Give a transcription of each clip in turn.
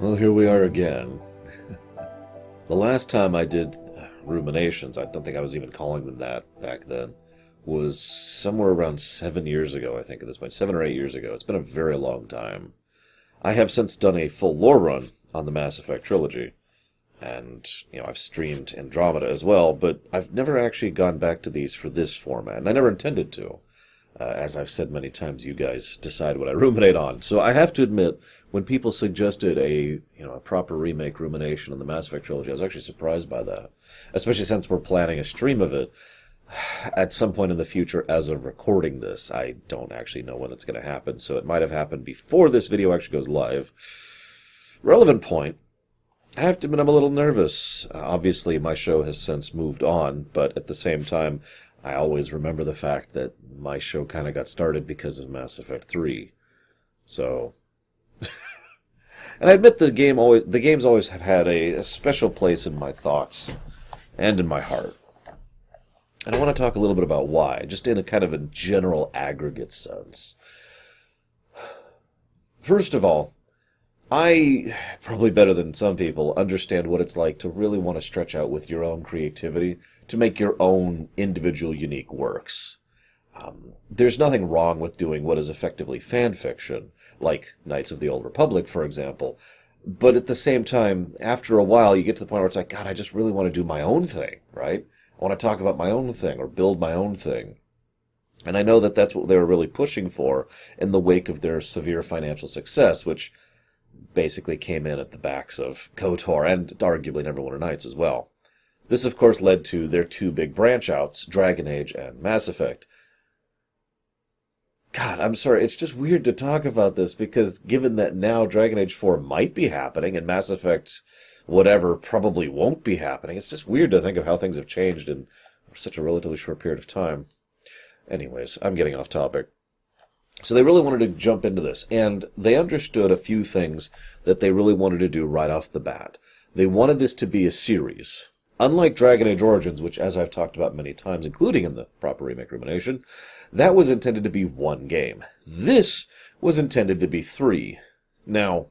Well, here we are again. the last time I did ruminations, I don't think I was even calling them that back then, was somewhere around seven years ago, I think, at this point. Seven or eight years ago. It's been a very long time. I have since done a full lore run on the Mass Effect trilogy. And, you know, I've streamed Andromeda as well, but I've never actually gone back to these for this format, and I never intended to. Uh, as I've said many times, you guys decide what I ruminate on. So I have to admit, when people suggested a you know a proper remake rumination on the Mass Effect trilogy, I was actually surprised by that, especially since we're planning a stream of it at some point in the future. As of recording this, I don't actually know when it's going to happen, so it might have happened before this video actually goes live. Relevant point. I have to admit, I'm a little nervous. Uh, obviously, my show has since moved on, but at the same time, I always remember the fact that my show kind of got started because of Mass Effect 3. So, and I admit the game always the games always have had a, a special place in my thoughts and in my heart. And I want to talk a little bit about why, just in a kind of a general aggregate sense. First of all, I, probably better than some people, understand what it's like to really want to stretch out with your own creativity to make your own individual unique works. Um, there's nothing wrong with doing what is effectively fan fiction, like Knights of the Old Republic, for example. But at the same time, after a while, you get to the point where it's like, God, I just really want to do my own thing, right? I want to talk about my own thing or build my own thing. And I know that that's what they were really pushing for in the wake of their severe financial success, which basically came in at the backs of KOTOR and arguably Neverwinter Nights as well. This, of course, led to their two big branch outs, Dragon Age and Mass Effect. God, I'm sorry, it's just weird to talk about this because given that now Dragon Age 4 might be happening and Mass Effect whatever probably won't be happening, it's just weird to think of how things have changed in such a relatively short period of time. Anyways, I'm getting off topic. So they really wanted to jump into this, and they understood a few things that they really wanted to do right off the bat. They wanted this to be a series. Unlike Dragon Age Origins, which, as I've talked about many times, including in the proper remake rumination, that was intended to be one game. This was intended to be three. Now,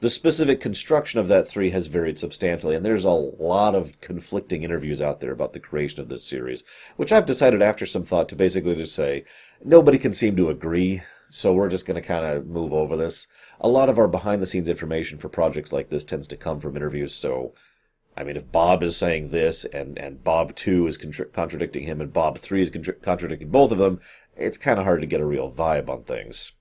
the specific construction of that three has varied substantially, and there's a lot of conflicting interviews out there about the creation of this series, which I've decided after some thought to basically just say nobody can seem to agree, so we're just going to kind of move over this. A lot of our behind the scenes information for projects like this tends to come from interviews, so I mean, if Bob is saying this and, and Bob 2 is contra- contradicting him and Bob 3 is contra- contradicting both of them, it's kind of hard to get a real vibe on things.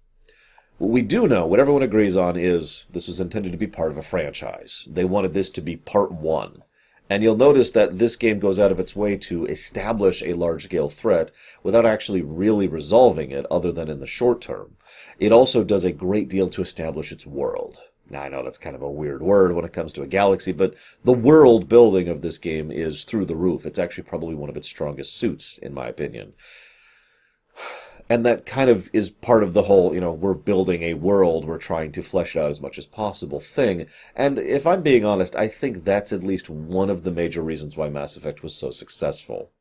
What we do know, what everyone agrees on, is this was intended to be part of a franchise. They wanted this to be part one. And you'll notice that this game goes out of its way to establish a large scale threat without actually really resolving it other than in the short term. It also does a great deal to establish its world. Now, I know that's kind of a weird word when it comes to a galaxy, but the world building of this game is through the roof. It's actually probably one of its strongest suits, in my opinion and that kind of is part of the whole, you know, we're building a world, we're trying to flesh it out as much as possible thing. And if I'm being honest, I think that's at least one of the major reasons why Mass Effect was so successful.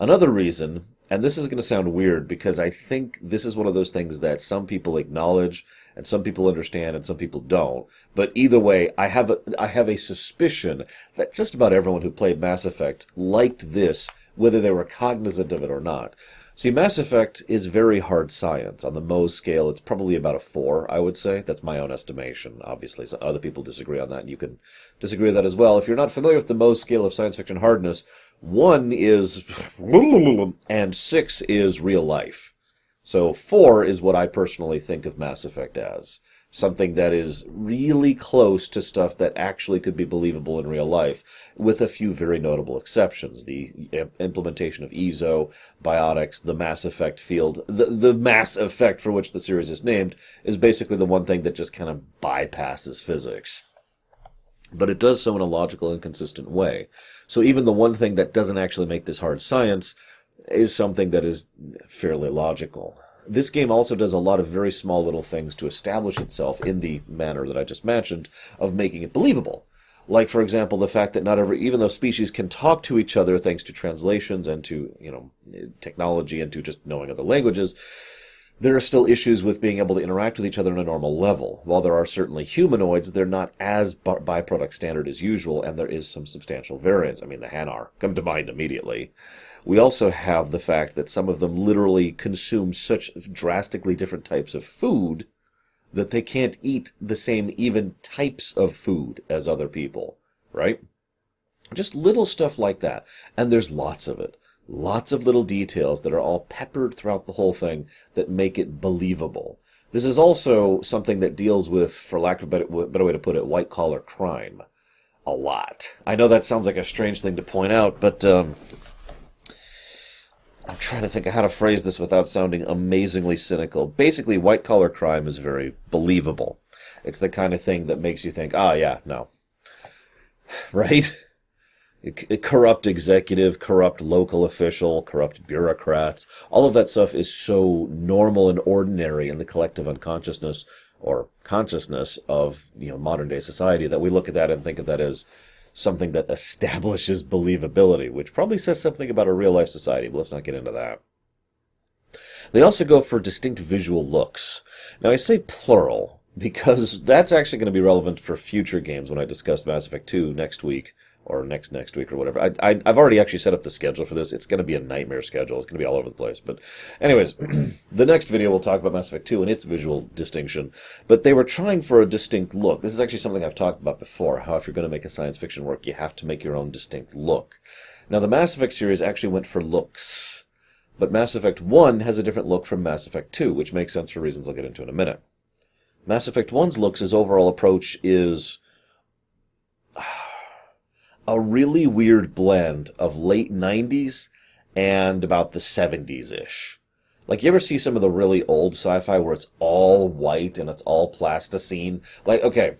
Another reason, and this is going to sound weird because I think this is one of those things that some people acknowledge and some people understand and some people don't. But either way, I have a, I have a suspicion that just about everyone who played Mass Effect liked this, whether they were cognizant of it or not. See, Mass Effect is very hard science. On the Mohs scale, it's probably about a four, I would say. That's my own estimation. Obviously, so other people disagree on that, and you can disagree with that as well. If you're not familiar with the Mohs scale of science fiction hardness, one is and six is real life. So four is what I personally think of Mass Effect as something that is really close to stuff that actually could be believable in real life, with a few very notable exceptions. The implementation of eezo, biotics, the Mass Effect field, the, the Mass Effect for which the series is named, is basically the one thing that just kind of bypasses physics. But it does so in a logical and consistent way. So even the one thing that doesn't actually make this hard science is something that is fairly logical this game also does a lot of very small little things to establish itself in the manner that I just mentioned of making it believable. Like, for example, the fact that not every, even though species can talk to each other thanks to translations and to, you know, technology and to just knowing other languages, there are still issues with being able to interact with each other on a normal level. While there are certainly humanoids, they're not as byproduct standard as usual, and there is some substantial variance. I mean, the Hanar come to mind immediately. We also have the fact that some of them literally consume such drastically different types of food that they can't eat the same even types of food as other people, right? Just little stuff like that. And there's lots of it. Lots of little details that are all peppered throughout the whole thing that make it believable. This is also something that deals with, for lack of a better, better way to put it, white collar crime. A lot. I know that sounds like a strange thing to point out, but um, I'm trying to think of how to phrase this without sounding amazingly cynical. Basically, white collar crime is very believable. It's the kind of thing that makes you think, ah, yeah, no. Right? corrupt executive, corrupt local official, corrupt bureaucrats. All of that stuff is so normal and ordinary in the collective unconsciousness or consciousness of you know modern day society that we look at that and think of that as something that establishes believability, which probably says something about a real life society, but let's not get into that. They also go for distinct visual looks. Now I say plural because that's actually going to be relevant for future games when I discuss Mass Effect 2 next week or next next week or whatever. I, I have already actually set up the schedule for this. It's going to be a nightmare schedule. It's going to be all over the place. But anyways, the next video we'll talk about Mass Effect 2 and its visual distinction. But they were trying for a distinct look. This is actually something I've talked about before. How if you're going to make a science fiction work, you have to make your own distinct look. Now the Mass Effect series actually went for looks. But Mass Effect 1 has a different look from Mass Effect 2, which makes sense for reasons I'll get into in a minute. Mass Effect 1's looks, his overall approach is a really weird blend of late 90s and about the 70s ish. Like, you ever see some of the really old sci fi where it's all white and it's all plasticine? Like, okay,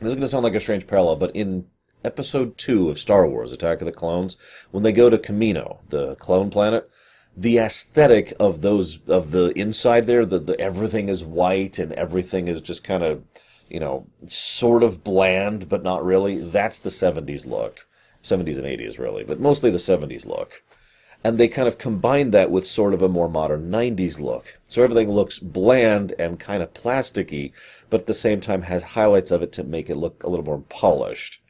this is going to sound like a strange parallel, but in episode 2 of Star Wars Attack of the Clones, when they go to Kamino, the clone planet, the aesthetic of those, of the inside there, the, the everything is white and everything is just kind of you know, sort of bland, but not really. That's the 70s look. 70s and 80s, really, but mostly the 70s look. And they kind of combined that with sort of a more modern 90s look. So everything looks bland and kind of plasticky, but at the same time has highlights of it to make it look a little more polished.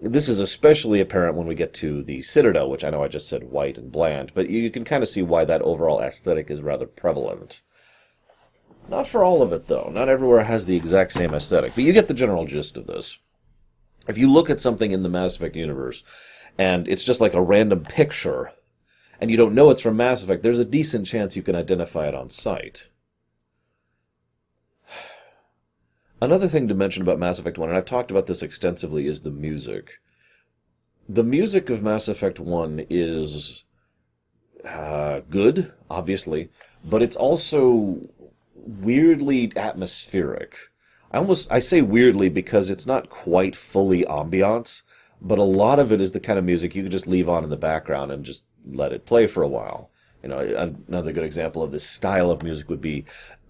This is especially apparent when we get to the Citadel, which I know I just said white and bland, but you can kind of see why that overall aesthetic is rather prevalent. Not for all of it, though. Not everywhere has the exact same aesthetic, but you get the general gist of this. If you look at something in the Mass Effect universe, and it's just like a random picture, and you don't know it's from Mass Effect, there's a decent chance you can identify it on sight. Another thing to mention about Mass Effect 1, and I've talked about this extensively, is the music. The music of Mass Effect 1 is uh, good, obviously, but it's also weirdly atmospheric. I almost I say weirdly because it's not quite fully ambiance, but a lot of it is the kind of music you can just leave on in the background and just let it play for a while. You know, another good example of this style of music would be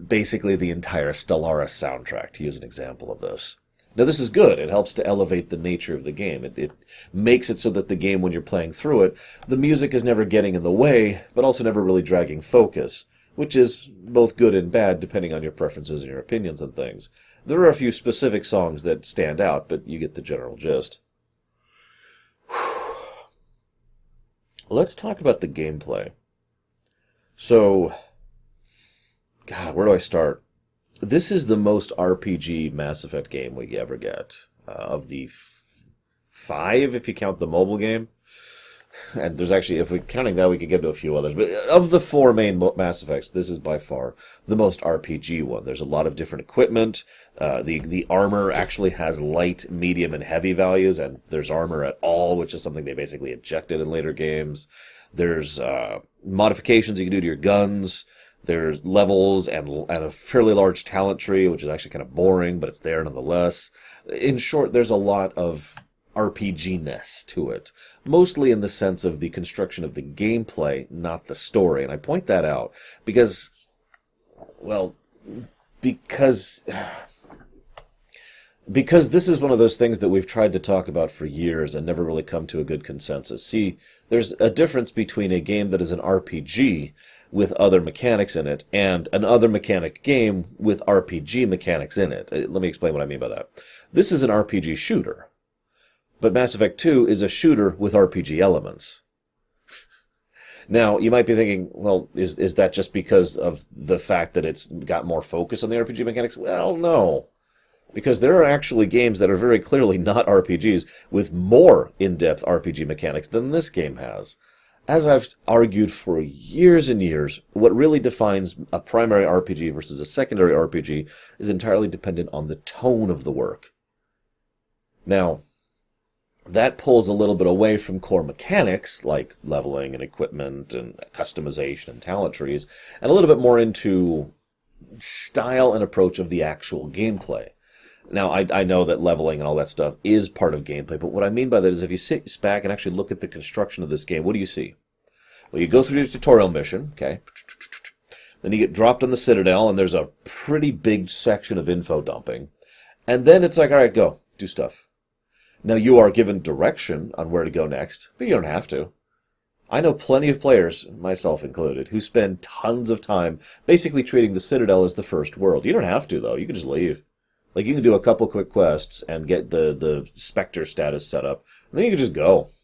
basically the entire Stellaris soundtrack, to use an example of this. Now, this is good. It helps to elevate the nature of the game. It, it makes it so that the game, when you're playing through it, the music is never getting in the way, but also never really dragging focus which is both good and bad depending on your preferences and your opinions on things. There are a few specific songs that stand out, but you get the general gist. Let's talk about the gameplay. So, God, where do I start? This is the most RPG Mass Effect game we ever get. Uh, of the f- five, if you count the mobile game and there's actually, if we're counting that, we could get to a few others. But of the four main Mass Effects, this is by far the most RPG one. There's a lot of different equipment. Uh, the the armor actually has light, medium, and heavy values, and there's armor at all, which is something they basically ejected in later games. There's uh, modifications you can do to your guns. There's levels and and a fairly large talent tree, which is actually kind of boring, but it's there nonetheless. In short, there's a lot of RPG ness to it, mostly in the sense of the construction of the gameplay, not the story. And I point that out because, well, because. Because this is one of those things that we've tried to talk about for years and never really come to a good consensus. See, there's a difference between a game that is an RPG, with other mechanics in it and an other mechanic game with RPG mechanics in it. Uh, let me explain what I mean by that. This is an RPG shooter, but Mass Effect 2 is a shooter with RPG elements. Now, you might be thinking, well, is, is that just because of the fact that it's got more focus on the RPG mechanics? Well, no. Because there are actually games that are very clearly not RPGs with more in-depth RPG mechanics than this game has. As I've argued for years and years, what really defines a primary RPG versus a secondary RPG is entirely dependent on the tone of the work. Now, that pulls a little bit away from core mechanics like leveling and equipment and customization and talent trees, and a little bit more into style and approach of the actual gameplay. Now, I, I know that leveling and all that stuff is part of gameplay, but what I mean by that is if you sit back and actually look at the construction of this game, what do you see? Well, you go through the tutorial mission, okay? Then you get dropped on the Citadel, and there's a pretty big section of info dumping. And then it's like, all right, go, do stuff. Now, you are given direction on where to go next, but you don't have to. I know plenty of players, myself included, who spend tons of time basically treating the Citadel as the first world. You don't have to, though. You can just leave. Like you can do a couple quick quests and get the the Spectre status set up, and then you can just go.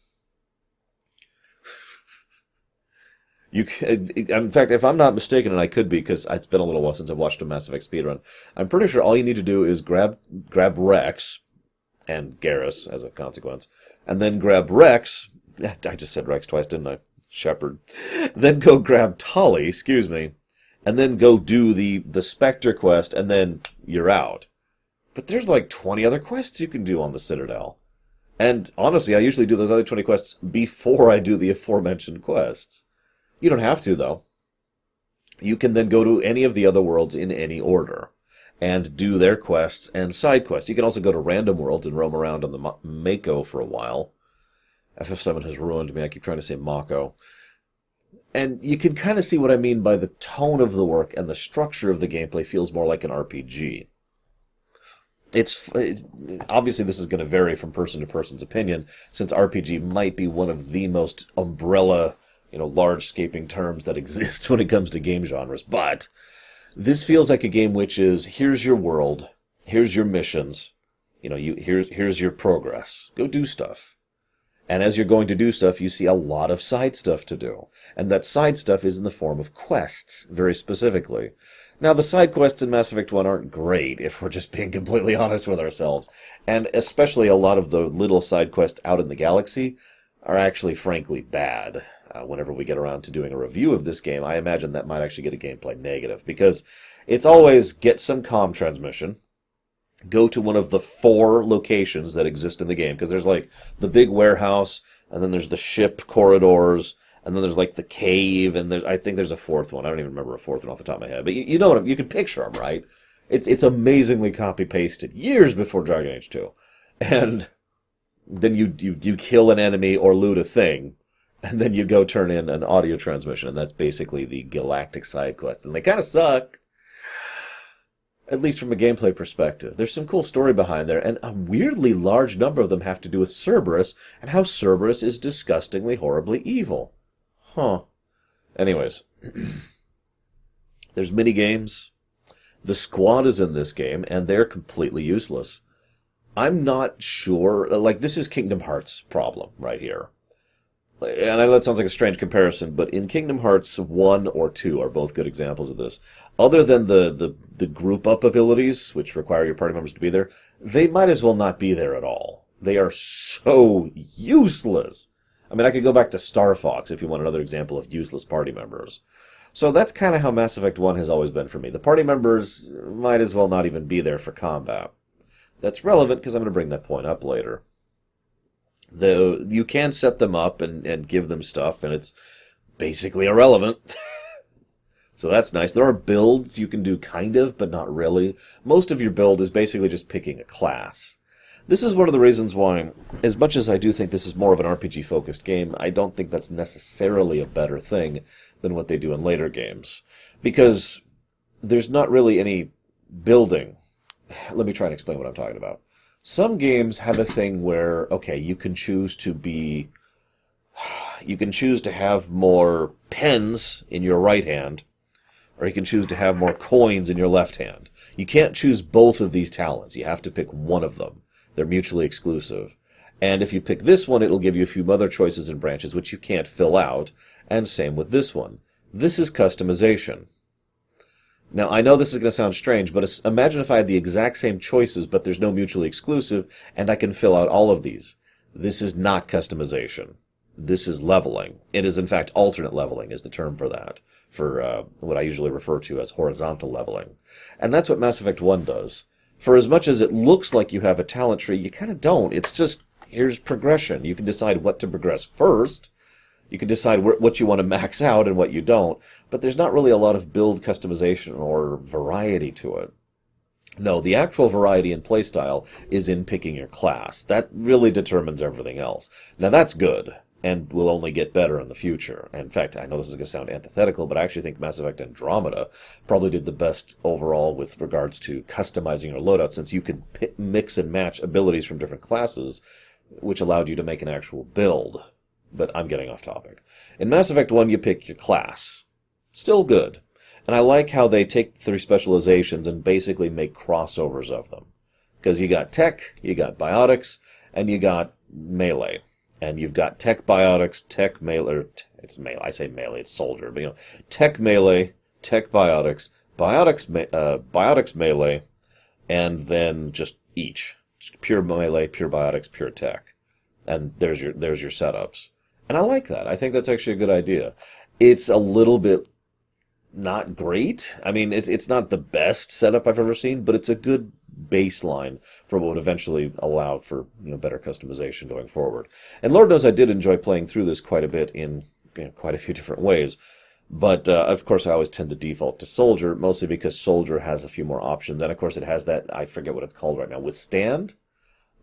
You, can, uh, in fact, if I'm not mistaken, and I could be because it's been a little while since I've watched a Mass Effect speedrun, I'm pretty sure all you need to do is grab grab Wrex and Garrus as a consequence, and then grab Wrex. I just said Wrex twice, didn't I? Shepard. Then go grab Tali, excuse me, and then go do the the Spectre quest, and then you're out. But there's like 20 other quests you can do on the Citadel. And honestly, I usually do those other 20 quests before I do the aforementioned quests. You don't have to, though. You can then go to any of the other worlds in any order and do their quests and side quests. You can also go to random worlds and roam around on the Mako for a while. FF7 has ruined me. I keep trying to say Mako. And you can kind of see what I mean by the tone of the work and the structure of the gameplay feels more like an RPG it's it, obviously this is going to vary from person to person's opinion since RPG might be one of the most umbrella, you know, large scaping terms that exist when it comes to game genres. But this feels like a game which is here's your world, here's your missions, you know, you here's here's your progress. Go do stuff. And as you're going to do stuff, you see a lot of side stuff to do. And that side stuff is in the form of quests, very specifically. Now, the side quests in Mass Effect 1 aren't great, if we're just being completely honest with ourselves. And especially a lot of the little side quests out in the galaxy are actually, frankly, bad. Uh, whenever we get around to doing a review of this game, I imagine that might actually get a gameplay negative, because it's always get some com transmission, go to one of the four locations that exist in the game, because there's like the big warehouse, and then there's the ship corridors, and then there's like the cave, and there's I think there's a fourth one. I don't even remember a fourth one off the top of my head, but you, you know what? You can picture them, right? It's it's amazingly copy pasted years before Dragon Age Two, and then you you you kill an enemy or loot a thing, and then you go turn in an audio transmission, and that's basically the galactic side quests, and they kind of suck. At least from a gameplay perspective. There's some cool story behind there, and a weirdly large number of them have to do with Cerberus and how Cerberus is disgustingly, horribly evil. Huh. Anyways, there's mini games. The squad is in this game, and they're completely useless. I'm not sure. Like, this is Kingdom Hearts' problem right here. And I know that sounds like a strange comparison, but in Kingdom Hearts 1 or 2 are both good examples of this. Other than the, the, the group up abilities, which require your party members to be there, they might as well not be there at all. They are so useless. I mean, I could go back to Star Fox if you want another example of useless party members. So that's kind of how Mass Effect 1 has always been for me. The party members might as well not even be there for combat. That's relevant because I'm going to bring that point up later. The, you can set them up and, and give them stuff, and it's basically irrelevant. so that's nice. There are builds you can do kind of, but not really. Most of your build is basically just picking a class. This is one of the reasons why, as much as I do think this is more of an RPG focused game, I don't think that's necessarily a better thing than what they do in later games. Because there's not really any building. Let me try and explain what I'm talking about. Some games have a thing where, okay, you can choose to be you can choose to have more pens in your right hand, or you can choose to have more coins in your left hand. You can't choose both of these talents. You have to pick one of them. They're mutually exclusive. And if you pick this one, it'll give you a few other choices and branches which you can't fill out, and same with this one. This is customization. Now, I know this is going to sound strange, but imagine if I had the exact same choices, but there's no mutually exclusive, and I can fill out all of these. This is not customization. This is leveling. It is, in fact, alternate leveling is the term for that, for uh, what I usually refer to as horizontal leveling. And that's what Mass Effect 1 does. For as much as it looks like you have a talent tree, you kind of don't. It's just, here's progression. You can decide what to progress first, you can decide what you want to max out and what you don't, but there's not really a lot of build customization or variety to it. No, the actual variety in playstyle is in picking your class. That really determines everything else. Now that's good, and will only get better in the future. In fact, I know this is going to sound antithetical, but I actually think Mass Effect Andromeda probably did the best overall with regards to customizing your loadout, since you could mix and match abilities from different classes, which allowed you to make an actual build but I'm getting off topic. In Mass Effect 1, you pick your class. Still good. And I like how they take the three specializations and basically make crossovers of them. Because you got tech, you got biotics, and you got melee. And you've got tech biotics, tech melee, it's melee, I say melee, it's soldier, but you know, tech melee, tech biotics, biotics, uh, biotics melee, and then just each. Pure melee, pure biotics, pure tech. And there's your, there's your setups. And I like that. I think that's actually a good idea. It's a little bit not great. I mean, it's it's not the best setup I've ever seen, but it's a good baseline for what would eventually allow for you know better customization going forward. And Lord knows I did enjoy playing through this quite a bit in you know, quite a few different ways. But uh, of course, I always tend to default to Soldier, mostly because Soldier has a few more options, and of course, it has that I forget what it's called right now, Withstand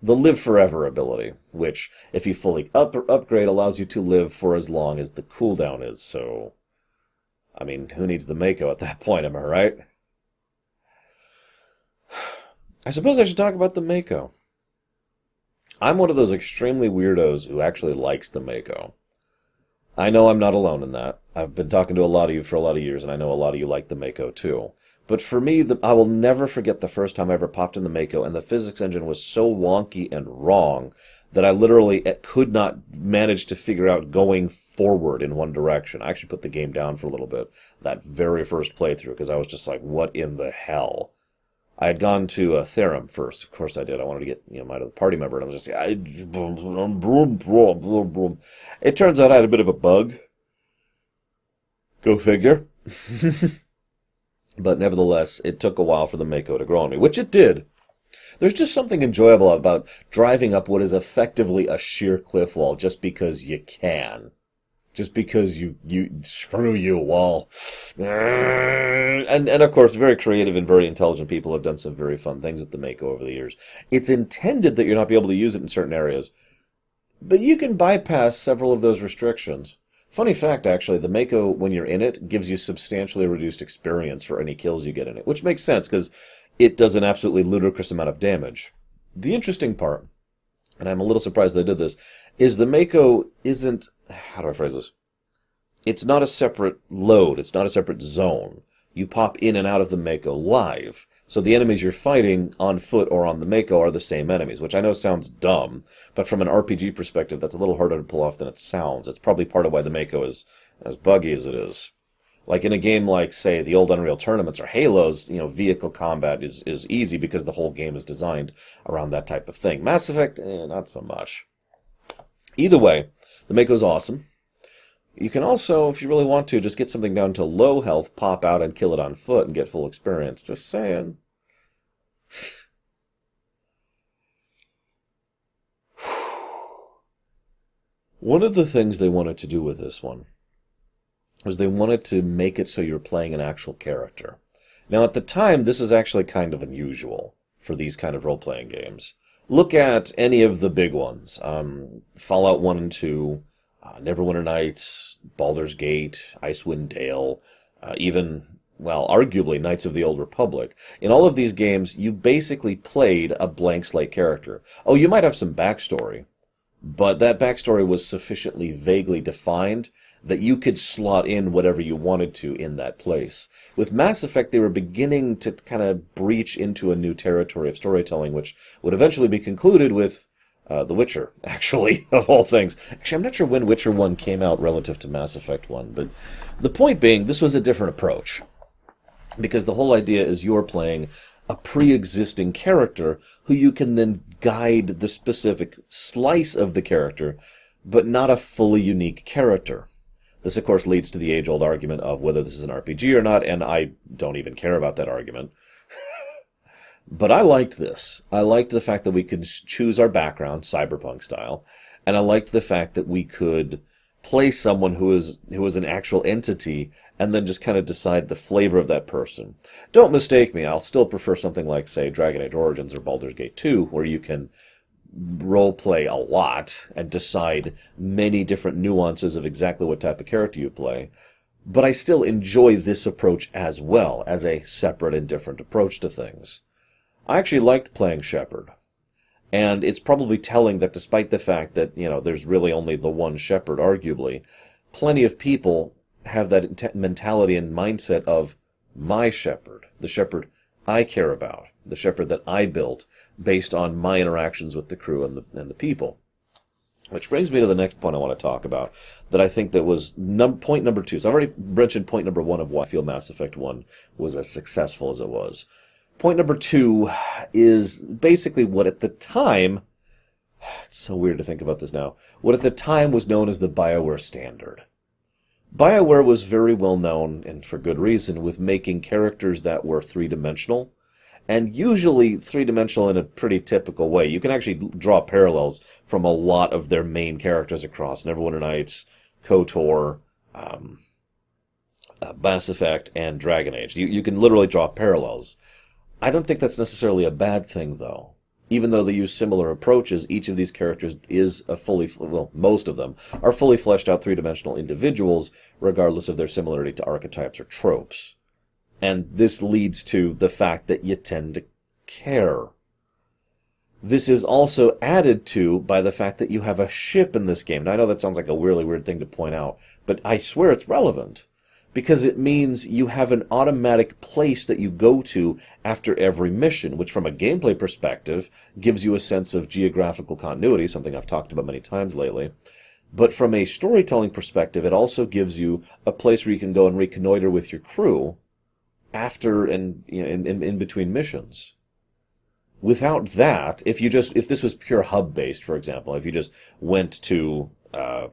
the live forever ability, which, if you fully up or upgrade, allows you to live for as long as the cooldown is. So, I mean, who needs the Mako at that point? Am I right? I suppose I should talk about the Mako. I'm one of those extremely weirdos who actually likes the Mako. I know I'm not alone in that. I've been talking to a lot of you for a lot of years, and I know a lot of you like the Mako too. But for me, the, I will never forget the first time I ever popped in the Mako, and the physics engine was so wonky and wrong that I literally eh, could not manage to figure out going forward in one direction. I actually put the game down for a little bit that very first playthrough because I was just like, "What in the hell?" I had gone to a Therum first. Of course, I did. I wanted to get you know my party member, and I was just I, It turns out I had a bit of a bug. Go figure. But nevertheless, it took a while for the Mako to grow on me, which it did. There's just something enjoyable about driving up what is effectively a sheer cliff wall just because you can. Just because you, you, screw you, wall. And, and of course, very creative and very intelligent people have done some very fun things with the Mako over the years. It's intended that you're not be able to use it in certain areas. But you can bypass several of those restrictions. Funny fact, actually, the Mako, when you're in it, gives you substantially reduced experience for any kills you get in it, which makes sense because it does an absolutely ludicrous amount of damage. The interesting part, and I'm a little surprised they did this, is the Mako isn't. How do I phrase this? It's not a separate load, it's not a separate zone. You pop in and out of the Mako live. So the enemies you're fighting on foot or on the Mako are the same enemies, which I know sounds dumb, but from an RPG perspective, that's a little harder to pull off than it sounds. It's probably part of why the Mako is as buggy as it is. Like in a game like, say, the old Unreal Tournaments or Halos, you know, vehicle combat is, is easy because the whole game is designed around that type of thing. Mass Effect, eh, not so much. Either way, the Mako's awesome. You can also, if you really want to, just get something down to low health, pop out and kill it on foot and get full experience. Just saying. One of the things they wanted to do with this one was they wanted to make it so you're playing an actual character. Now, at the time, this is actually kind of unusual for these kind of role playing games. Look at any of the big ones um, Fallout 1 and 2, uh, Neverwinter Nights, Baldur's Gate, Icewind Dale, uh, even, well, arguably Knights of the Old Republic. In all of these games, you basically played a blank slate character. Oh, you might have some backstory, but that backstory was sufficiently vaguely defined that you could slot in whatever you wanted to in that place. With Mass Effect, they were beginning to kind of breach into a new territory of storytelling, which would eventually be concluded with uh, The Witcher, actually, of all things. Actually, I'm not sure when Witcher 1 came out relative to Mass Effect 1, but the point being, this was a different approach. Because the whole idea is you're playing a pre-existing character who you can then guide the specific slice of the character, but not a fully unique character. This, of course, leads to the age old argument of whether this is an RPG or not, and I don't even care about that argument. But I liked this. I liked the fact that we could choose our background, cyberpunk style, and I liked the fact that we could play someone who is who is an actual entity and then just kind of decide the flavor of that person. Don't mistake me, I'll still prefer something like say Dragon Age Origins or Baldur's Gate 2 where you can role play a lot and decide many different nuances of exactly what type of character you play. But I still enjoy this approach as well as a separate and different approach to things. I actually liked playing Shepard. And it's probably telling that despite the fact that, you know, there's really only the one Shepard, arguably, plenty of people have that mentality and mindset of my Shepard, the Shepard I care about, the Shepard that I built based on my interactions with the crew and the, and the people. Which brings me to the next point I want to talk about that I think that was num- point number two. So I've already mentioned point number one of why I feel Mass Effect 1 was as successful as it was. Point number two is basically what at the time, it's so weird to think about this now, what at the time was known as the BioWare standard. BioWare was very well known, and for good reason, with making characters that were three dimensional, and usually three dimensional in a pretty typical way. You can actually draw parallels from a lot of their main characters across Neverwinter Nights, KOTOR, um, uh, Mass Effect, and Dragon Age. You, you can literally draw parallels. I don't think that's necessarily a bad thing, though. Even though they use similar approaches, each of these characters is a fully, well, most of them are fully fleshed out three dimensional individuals, regardless of their similarity to archetypes or tropes. And this leads to the fact that you tend to care. This is also added to by the fact that you have a ship in this game. Now, I know that sounds like a really weird thing to point out, but I swear it's relevant because it means you have an automatic place that you go to after every mission, which from a gameplay perspective gives you a sense of geographical continuity, something I've talked about many times lately. But from a storytelling perspective, it also gives you a place where you can go and reconnoiter with your crew after and you know, in, in, in between missions. Without that, if you just if this was pure hub based, for example, if you just went to uh,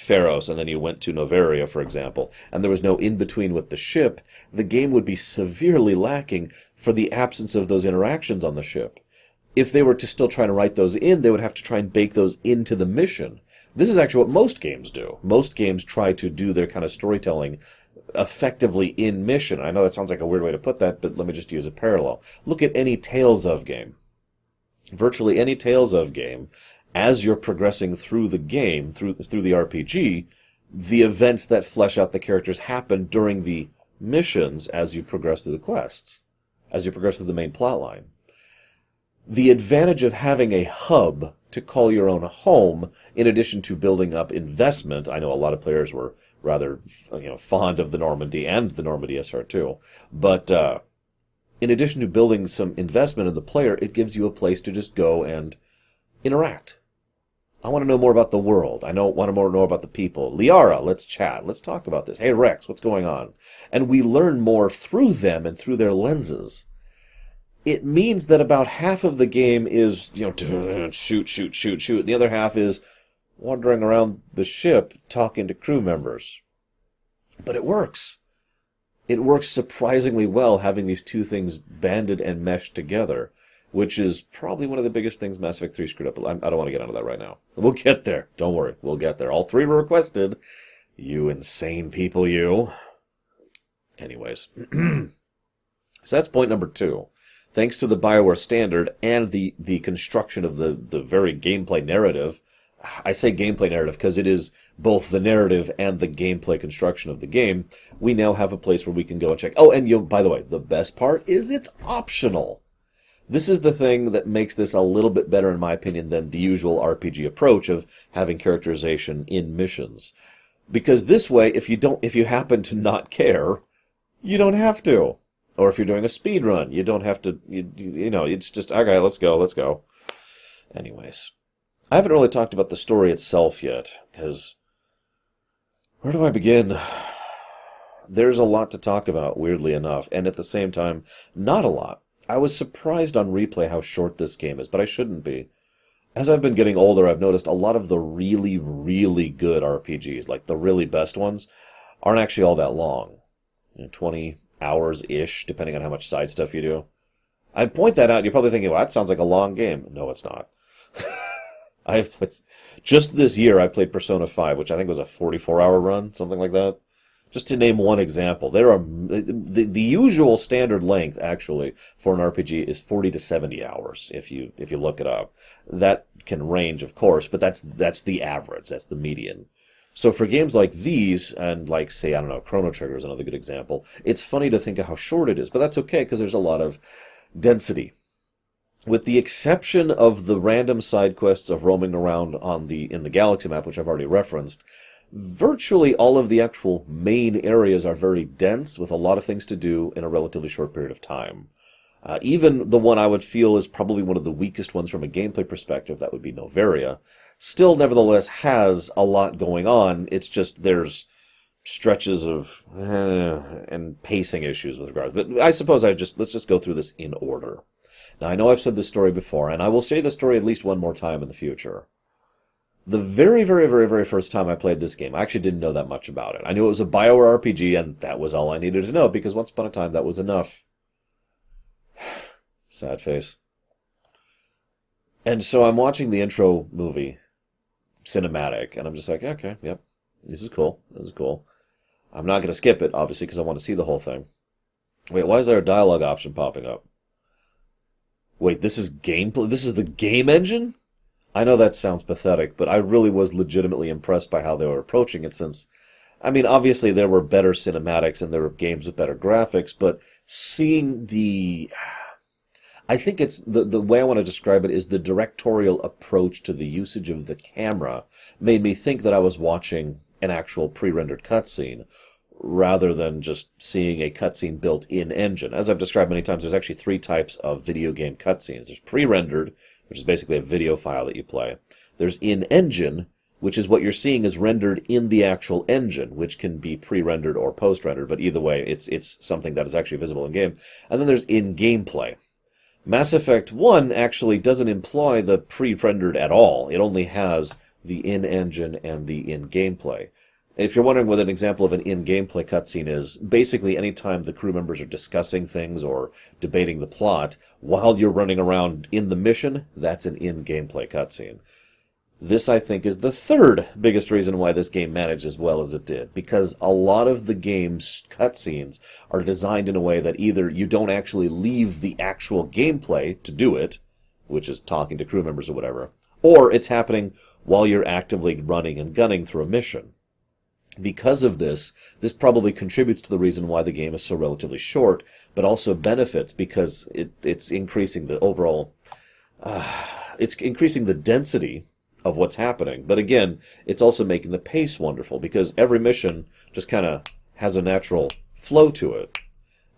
Feros and then you went to Noveria, for example, and there was no in between with the ship, the game would be severely lacking for the absence of those interactions on the ship. If they were to still try to write those in, they would have to try and bake those into the mission. This is actually what most games do. Most games try to do their kind of storytelling effectively in mission. I know that sounds like a weird way to put that, but let me just use a parallel. Look at any Tales of game. Virtually any Tales of game as you're progressing through the game, through through the RPG, the events that flesh out the characters happen during the missions as you progress through the quests, as you progress through the main plot line. The advantage of having a hub to call your own home, in addition to building up investment, I know a lot of players were rather you know fond of the Normandy and the Normandy SR2, but uh, in addition to building some investment in the player, it gives you a place to just go and interact I want to know more about the world. I want to more know about the people. Liara, let's chat. Let's talk about this. Hey, Wrex, what's going on? And we learn more through them and through their lenses. It means that about half of the game is, you know, shoot, shoot, shoot, shoot. And the other half is wandering around the ship talking to crew members. But it works. It works surprisingly well having these two things banded and meshed together which is probably one of the biggest things Mass Effect 3 screwed up. I don't want to get into that right now. We'll get there. Don't worry. We'll get there. All three were requested. You insane people, you. Anyways. so that's point number two. Thanks to the Bioware standard and the, the construction of the, the very gameplay narrative, I say gameplay narrative because it is both the narrative and the gameplay construction of the game. We now have a place where we can go and check. Oh, and you, by the way, the best part is it's optional. This is the thing that makes this a little bit better, in my opinion, than the usual RPG approach of having characterization in missions. Because this way, if you don't, if you happen to not care, you don't have to. Or if you're doing a speed run, you don't have to. You, you know, it's just okay. Let's go. Let's go. Anyways, I haven't really talked about the story itself yet, because where do I begin? There's a lot to talk about, weirdly enough, and at the same time, not a lot. I was surprised on replay how short this game is, but I shouldn't be. As I've been getting older, I've noticed a lot of the really, really good RPGs, like the really best ones, aren't actually all that long. You know, 20 hours ish, depending on how much side stuff you do. I'd point that out, you're probably thinking, well, that sounds like a long game. No, it's not. I have played, just this year, I played Persona 5, which I think was a 44 hour run, something like that. Just to name one example, there are the, the usual standard length actually for an RPG is 40 to 70 hours if you if you look it up. That can range, of course, but that's that's the average, that's the median. So for games like these, and like say I don't know, Chrono Trigger is another good example. It's funny to think of how short it is, but that's okay because there's a lot of density with the exception of the random side quests of roaming around on the in the galaxy map, which I've already referenced, virtually all of the actual main areas are very dense with a lot of things to do in a relatively short period of time. Uh, even the one I would feel is probably one of the weakest ones from a gameplay perspective, that would be Noveria, still nevertheless has a lot going on. It's just there's stretches of eh, and pacing issues with regards. But I suppose I just let's just go through this in order. Now, I know I've said this story before, and I will say the story at least one more time in the future. The very, very, very, very first time I played this game, I actually didn't know that much about it. I knew it was a Bioware RPG, and that was all I needed to know, because once upon a time that was enough. Sad face. And so I'm watching the intro movie, cinematic, and I'm just like, okay, yep, this is cool. This is cool. I'm not going to skip it, obviously, because I want to see the whole thing. Wait, why is there a dialogue option popping up? Wait, this is gameplay? This is the game engine? I know that sounds pathetic, but I really was legitimately impressed by how they were approaching it since, I mean, obviously there were better cinematics and there were games with better graphics, but seeing the, I think it's, the, the way I want to describe it is the directorial approach to the usage of the camera made me think that I was watching an actual pre-rendered cutscene rather than just seeing a cutscene built in engine. As I've described many times, there's actually three types of video game cutscenes. There's pre-rendered, which is basically a video file that you play. There's in engine, which is what you're seeing is rendered in the actual engine, which can be pre-rendered or post-rendered, but either way, it's it's something that is actually visible in game. And then there's in gameplay. Mass Effect 1 actually doesn't employ the pre-rendered at all. It only has the in-engine and the in-gameplay. If you're wondering what an example of an in-gameplay cutscene is, basically anytime the crew members are discussing things or debating the plot while you're running around in the mission, that's an in-gameplay cutscene. This, I think, is the third biggest reason why this game managed as well as it did, because a lot of the game's cutscenes are designed in a way that either you don't actually leave the actual gameplay to do it, which is talking to crew members or whatever, or it's happening while you're actively running and gunning through a mission because of this, this probably contributes to the reason why the game is so relatively short, but also benefits because it, it's increasing the overall, uh, it's increasing the density of what's happening. But again, it's also making the pace wonderful because every mission just kind of has a natural flow to it.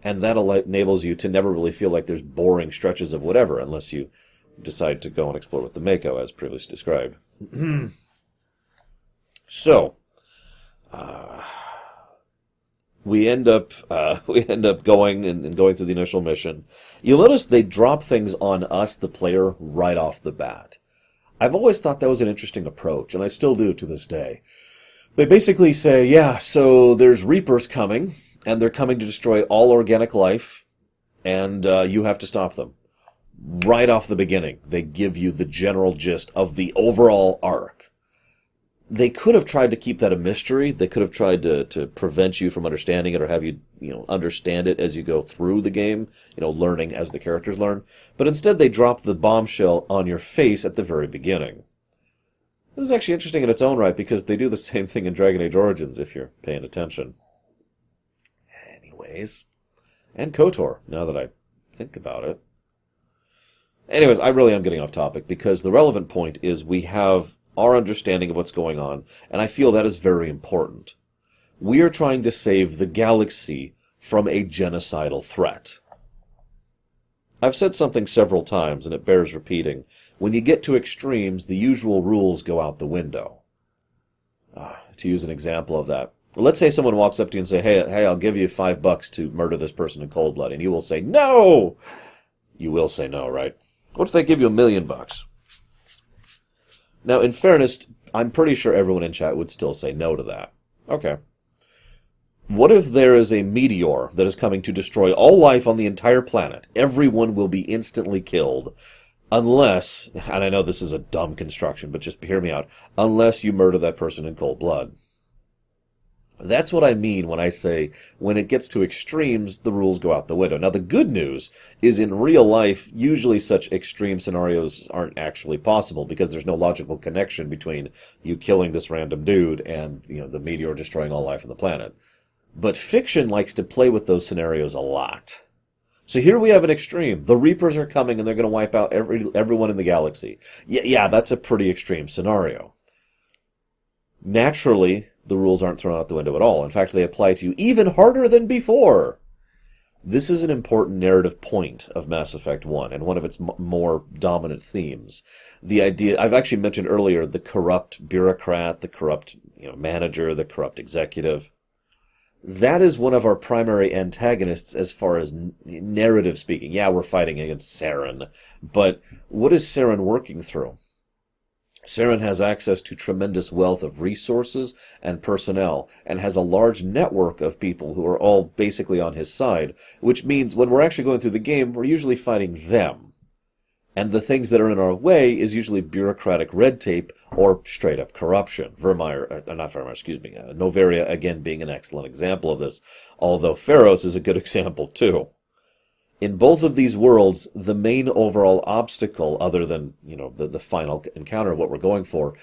And that enables you to never really feel like there's boring stretches of whatever unless you decide to go and explore with the Mako as previously described. so, uh, we end up uh, we end up going and, and, going through the initial mission. You'll notice they drop things on us, the player, right off the bat. I've always thought that was an interesting approach, and I still do to this day. They basically say, yeah, so there's Reapers coming, and they're coming to destroy all organic life, and uh, you have to stop them. Right off the beginning, they give you the general gist of the overall arc they could have tried to keep that a mystery. They could have tried to, to prevent you from understanding it or have you, you know, understand it as you go through the game, you know, learning as the characters learn. But instead they drop the bombshell on your face at the very beginning. This is actually interesting in its own right because they do the same thing in Dragon Age Origins if you're paying attention. Anyways. And KOTOR, now that I think about it. Anyways, I really am getting off topic because the relevant point is we have our understanding of what's going on, and I feel that is very important. We are trying to save the galaxy from a genocidal threat. I've said something several times, and it bears repeating. When you get to extremes, the usual rules go out the window. Uh, to use an example of that, let's say someone walks up to you and say, "Hey, hey, I'll give you five bucks to murder this person in cold blood," and you will say, "No." You will say no, right? What if they give you a million bucks? Now, in fairness, I'm pretty sure everyone in chat would still say no to that. Okay. What if there is a meteor that is coming to destroy all life on the entire planet? Everyone will be instantly killed. Unless, and I know this is a dumb construction, but just hear me out, unless you murder that person in cold blood. That's what I mean when I say when it gets to extremes, the rules go out the window. Now, the good news is in real life, usually such extreme scenarios aren't actually possible because there's no logical connection between you killing this random dude and you know the meteor destroying all life on the planet. But fiction likes to play with those scenarios a lot. So here we have an extreme. The Reapers are coming and they're going to wipe out every everyone in the galaxy. Yeah, yeah, that's a pretty extreme scenario. Naturally, the rules aren't thrown out the window at all. In fact, they apply to you even harder than before. This is an important narrative point of Mass Effect 1 and one of its m- more dominant themes. The idea, I've actually mentioned earlier, the corrupt bureaucrat, the corrupt you know, manager, the corrupt executive. That is one of our primary antagonists as far as n- narrative speaking. Yeah, we're fighting against Saren, but what is Saren working through? Saren has access to tremendous wealth of resources and personnel and has a large network of people who are all basically on his side, which means when we're actually going through the game, we're usually fighting them. And the things that are in our way is usually bureaucratic red tape or straight up corruption. Virmire, uh, not Virmire, excuse me, uh, Noveria again being an excellent example of this, although Feros is a good example too in both of these worlds, the main overall obstacle, other than you know the, the final encounter, what we're going for,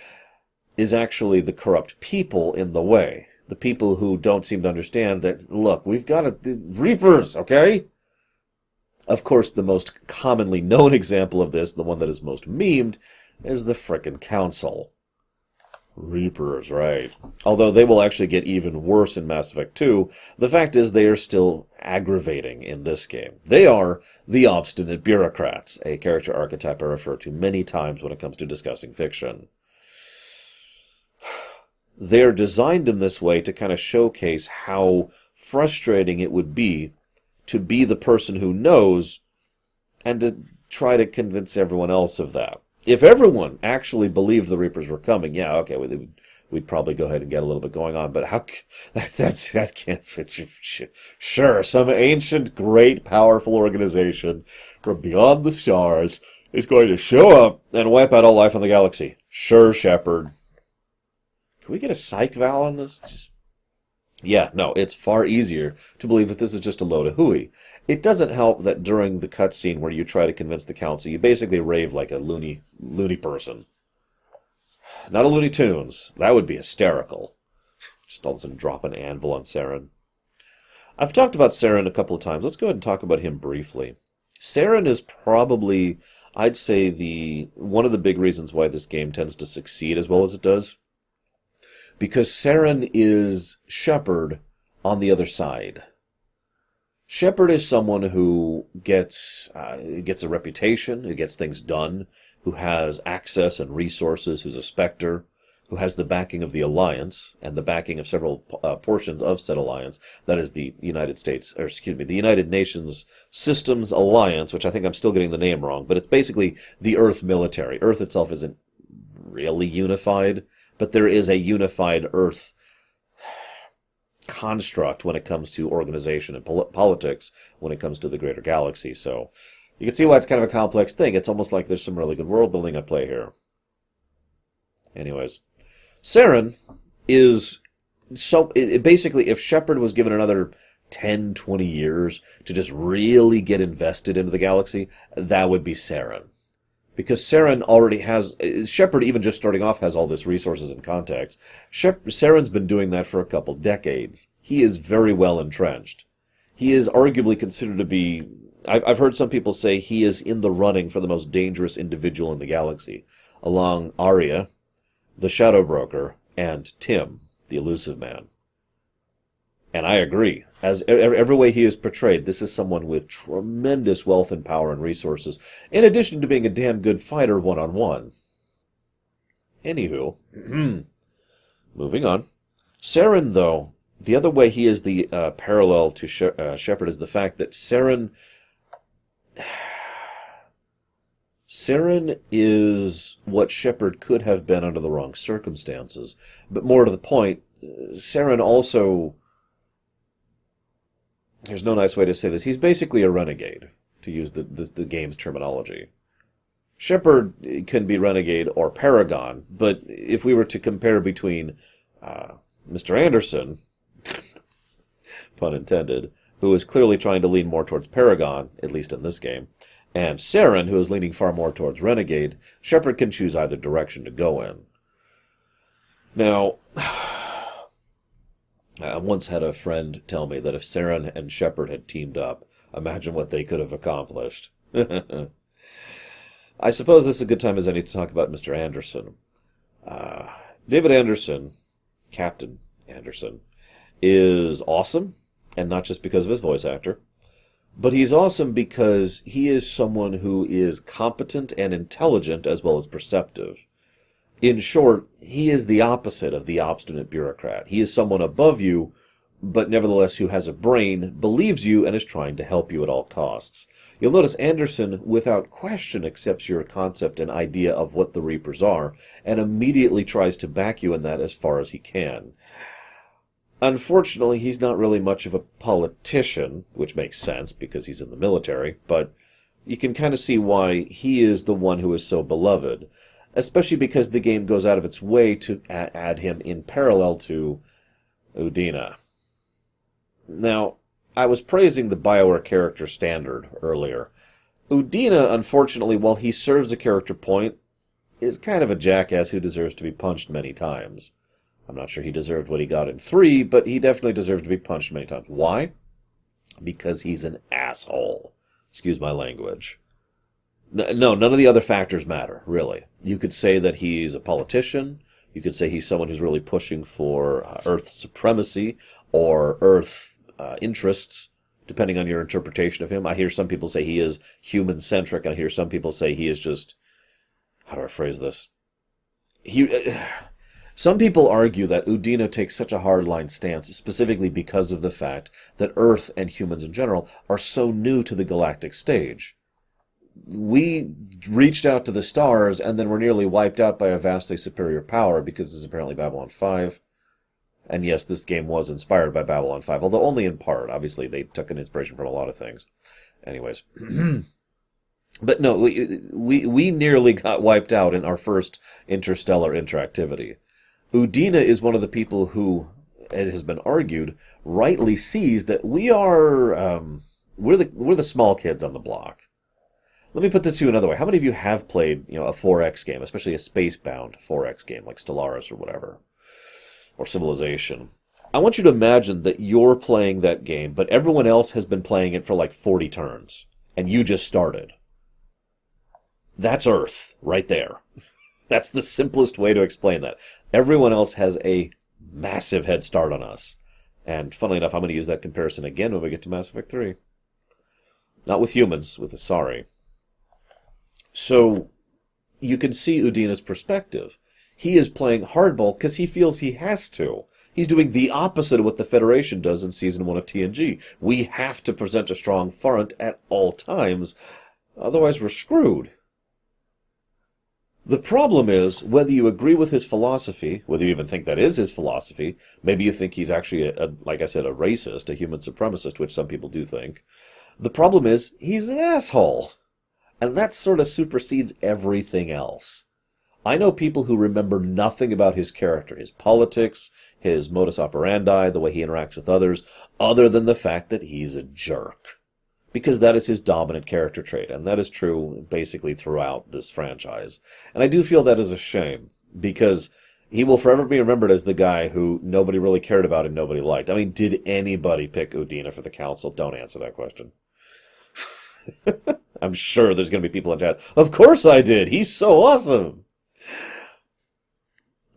is actually the corrupt people in the way. The people who don't seem to understand that. Look, we've got a, the reapers, okay? Of course, the most commonly known example of this, the one that is most memed, is the frickin' council. Reapers, right. Although they will actually get even worse in Mass Effect 2, the fact is they are still aggravating in this game. They are the obstinate bureaucrats, a character archetype I refer to many times when it comes to discussing fiction. They're designed in this way to kind of showcase how frustrating it would be to be the person who knows and to try to convince everyone else of that if everyone actually believed the Reapers were coming, yeah, okay, we'd, we'd probably go ahead and get a little bit going on. But how that that's that can't fit. Sure, some ancient, great, powerful organization from beyond the stars is going to show up and wipe out all life on the galaxy. Sure, Shepard. Can we get a psych val on this? Just yeah, no, it's far easier to believe that this is just a load of hooey. It doesn't help that during the cutscene where you try to convince the council, you basically rave like a loony, loony person. Not a Looney Tunes. That would be hysterical. Just all of a sudden drop an anvil on Saren. I've talked about Saren a couple of times. Let's go ahead and talk about him briefly. Saren is probably, I'd say, the one of the big reasons why this game tends to succeed as well as it does because Saren is Shepard on the other side. Shepard is someone who gets uh, gets a reputation, who gets things done, who has access and resources, who's a Spectre, who has the backing of the Alliance and the backing of several uh, portions of said alliance. That is the United States, or excuse me, the United Nations Systems Alliance, which I think I'm still getting the name wrong, but it's basically the Earth military. Earth itself isn't really unified but there is a unified Earth construct when it comes to organization and pol- politics when it comes to the greater galaxy. So you can see why it's kind of a complex thing. It's almost like there's some really good world building at play here. Anyways, Saren is so it, basically if Shepard was given another 10, 20 years to just really get invested into the galaxy, that would be Saren because Saren already has Shepard even just starting off has all this resources and contacts. Shep, Saren's been doing that for a couple decades. He is very well entrenched. He is arguably considered to be I've, I've heard some people say he is in the running for the most dangerous individual in the galaxy, along Aria, the Shadow Broker, and Tim, the Illusive Man. And I agree. As every way he is portrayed, this is someone with tremendous wealth and power and resources, in addition to being a damn good fighter one on one. Anywho, moving on. Saren, though, the other way he is the uh, parallel to she- uh, Shepard is the fact that Saren. Saren is what Shepard could have been under the wrong circumstances. But more to the point, Saren also there's no nice way to say this. He's basically a renegade, to use the the, the game's terminology. Shepard can be renegade or paragon, but if we were to compare between uh, Mr. Anderson, pun intended, who is clearly trying to lean more towards paragon, at least in this game, and Saren, who is leaning far more towards renegade, Shepard can choose either direction to go in. Now, I once had a friend tell me that if Saren and Shepard had teamed up, imagine what they could have accomplished. I suppose this is a good time as any to talk about Mr. Anderson. Uh, David Anderson, Captain Anderson, is awesome, and not just because of his voice actor, but he's awesome because he is someone who is competent and intelligent as well as perceptive. In short, he is the opposite of the obstinate bureaucrat. He is someone above you, but nevertheless who has a brain, believes you, and is trying to help you at all costs. You'll notice Anderson, without question, accepts your concept and idea of what the Reapers are, and immediately tries to back you in that as far as he can. Unfortunately, he's not really much of a politician, which makes sense because he's in the military, but you can kind of see why he is the one who is so beloved especially because the game goes out of its way to add him in parallel to Udina. Now, I was praising the Bioware character standard earlier. Udina, unfortunately, while he serves a character point, is kind of a jackass who deserves to be punched many times. I'm not sure he deserved what he got in 3, but he definitely deserved to be punched many times. Why? Because he's an asshole. Excuse my language. No, none of the other factors matter, really. You could say that he's a politician. You could say he's someone who's really pushing for uh, Earth supremacy or Earth uh, interests, depending on your interpretation of him. I hear some people say he is human centric, and I hear some people say he is just. How do I phrase this? He. Uh, some people argue that Udina takes such a hardline stance specifically because of the fact that Earth and humans in general are so new to the galactic stage we reached out to the stars and then were nearly wiped out by a vastly superior power because this is apparently Babylon 5. And yes, this game was inspired by Babylon 5, although only in part. Obviously, they took an inspiration from a lot of things. Anyways. but no, we, we, we nearly got wiped out in our first interstellar interactivity. Udina is one of the people who, it has been argued, rightly sees that we are, um, we're the, we're the small kids on the block let me put this to you another way. How many of you have played, you know, a 4X game, especially a space-bound 4X game like Stellaris or whatever, or Civilization? I want you to imagine that you're playing that game, but everyone else has been playing it for like 40 turns, and you just started. That's Earth, right there. That's the simplest way to explain that. Everyone else has a massive head start on us. And funnily enough, I'm going to use that comparison again when we get to Mass Effect 3. Not with humans, with the Asari. So you can see Udina's perspective. He is playing hardball because he feels he has to. He's doing the opposite of what the Federation does in Season 1 of TNG. We have to present a strong front at all times, otherwise we're screwed. The problem is, whether you agree with his philosophy, whether you even think that is his philosophy, maybe you think he's actually, a, a, like I said, a racist, a human supremacist, which some people do think. The problem is, he's an asshole. And that sort of supersedes everything else. I know people who remember nothing about his character, his politics, his modus operandi, the way he interacts with others, other than the fact that he's a jerk. Because that is his dominant character trait, and that is true basically throughout this franchise. And I do feel that is a shame, because he will forever be remembered as the guy who nobody really cared about and nobody liked. I mean, did anybody pick Udina for the council? Don't answer that question. I'm sure there's going to be people in chat. Of course I did. He's so awesome.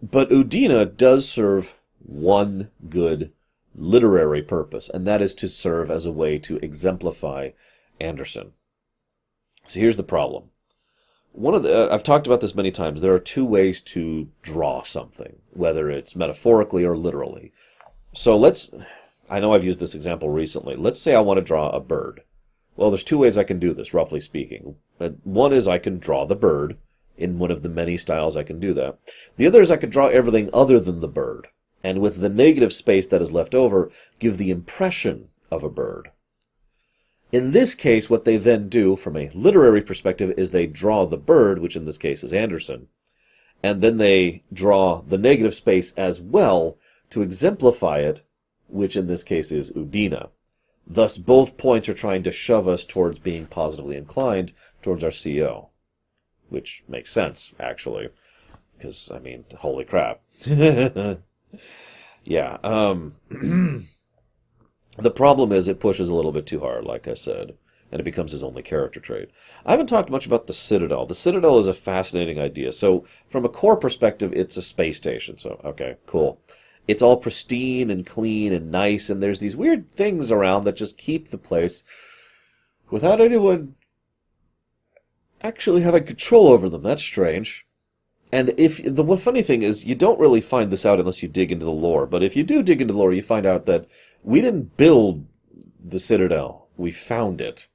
But Udina does serve one good literary purpose, and that is to serve as a way to exemplify Anderson. So here's the problem. One of the uh, I've talked about this many times. There are two ways to draw something, whether it's metaphorically or literally. So let's I know I've used this example recently. Let's say I want to draw a bird. Well, there's two ways I can do this, roughly speaking. Uh, one is I can draw the bird in one of the many styles I can do that. The other is I could draw everything other than the bird, and with the negative space that is left over, give the impression of a bird. In this case, what they then do, from a literary perspective, is they draw the bird, which in this case is Anderson, and then they draw the negative space as well to exemplify it, which in this case is Udina. Thus, both points are trying to shove us towards being positively inclined towards our CEO. Which makes sense, actually. Because, I mean, holy crap. yeah. Um, the problem is it pushes a little bit too hard, like I said, and it becomes his only character trait. I haven't talked much about the Citadel. The Citadel is a fascinating idea. So, from a core perspective, it's a space station. So, okay, cool it's all pristine and clean and nice, and there's these weird things around that just keep the place without anyone actually having control over them. That's strange. And if the funny thing is, you don't really find this out unless you dig into the lore. But if you do dig into the lore, you find out that we didn't build the Citadel; we found it.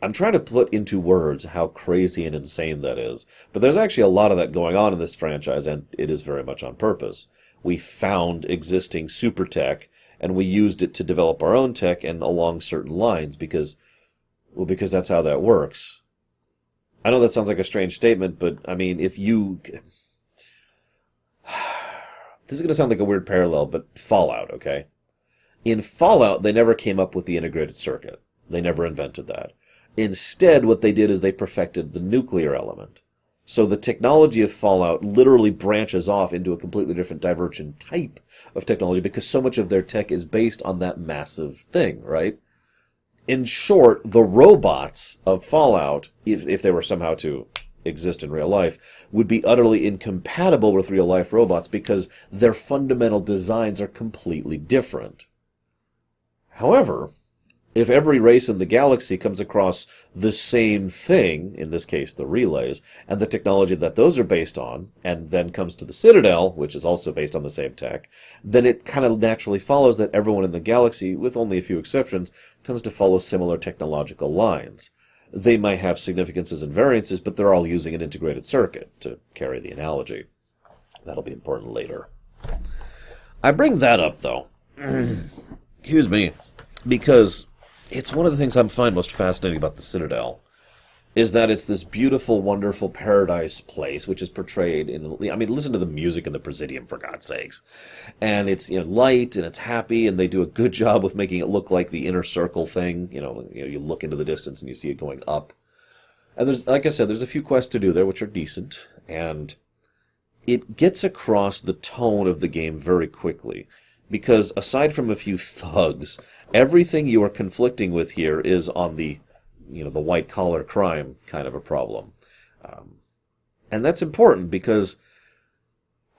I'm trying to put into words how crazy and insane that is. But there's actually a lot of that going on in this franchise, and it is very much on purpose. We found existing super tech, and we used it to develop our own tech and along certain lines because, well, because that's how that works. I know that sounds like a strange statement, but I mean, if you. This is going to sound like a weird parallel, but Fallout, okay? In Fallout, they never came up with the integrated circuit. They never invented that. Instead, what they did is they perfected the nuclear element. So the technology of Fallout literally branches off into a completely different divergent type of technology because so much of their tech is based on that massive thing, right? In short, the robots of Fallout, if, if they were somehow to exist in real life, would be utterly incompatible with real life robots because their fundamental designs are completely different. However, if every race in the galaxy comes across the same thing, in this case the relays, and the technology that those are based on, and then comes to the Citadel, which is also based on the same tech, then it kind of naturally follows that everyone in the galaxy, with only a few exceptions, tends to follow similar technological lines. They might have significances and variances, but they're all using an integrated circuit, to carry the analogy. That'll be important later. I bring that up, though. Excuse me. Because it's one of the things I find most fascinating about the Citadel is that it's this beautiful, wonderful paradise place, which is portrayed in. I mean, listen to the music in the Presidium for God's sakes, and it's you know light and it's happy, and they do a good job with making it look like the inner circle thing. You know, you know, you look into the distance and you see it going up, and there's like I said, there's a few quests to do there which are decent, and it gets across the tone of the game very quickly because aside from a few thugs, everything you are conflicting with here is on the, you know, the white collar crime kind of a problem, um, and that's important because,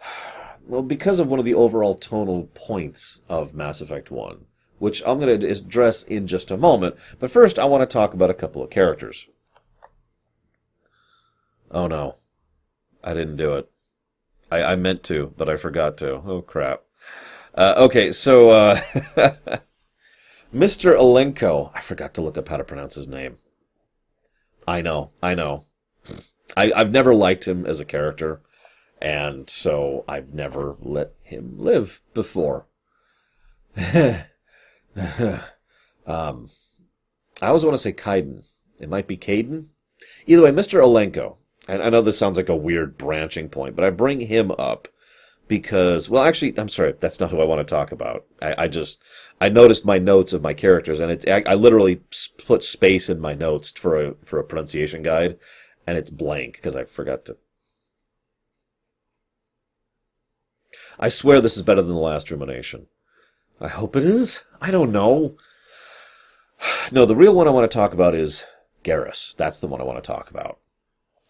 well, because of one of the overall tonal points of Mass Effect One, which I'm going to address in just a moment. But first, I want to talk about a couple of characters. Oh no, I didn't do it. I, I meant to, but I forgot to. Oh crap. Uh, okay, so uh, Mr. Alenko. I forgot to look up how to pronounce his name. I know, I know. I, I've never liked him as a character, and so I've never let him live before. um, I always want to say Kaiden. It might be Caden. Either way, Mr. Alenko. And I know this sounds like a weird branching point, but I bring him up because well actually i'm sorry that's not who i want to talk about i, I just i noticed my notes of my characters and it's I, I, literally put space in my notes for a for a pronunciation guide and it's blank because i forgot to i swear this is better than the last rumination i hope it is i don't know No, the real one I want to talk about is Garrus. That's the one I want to talk about.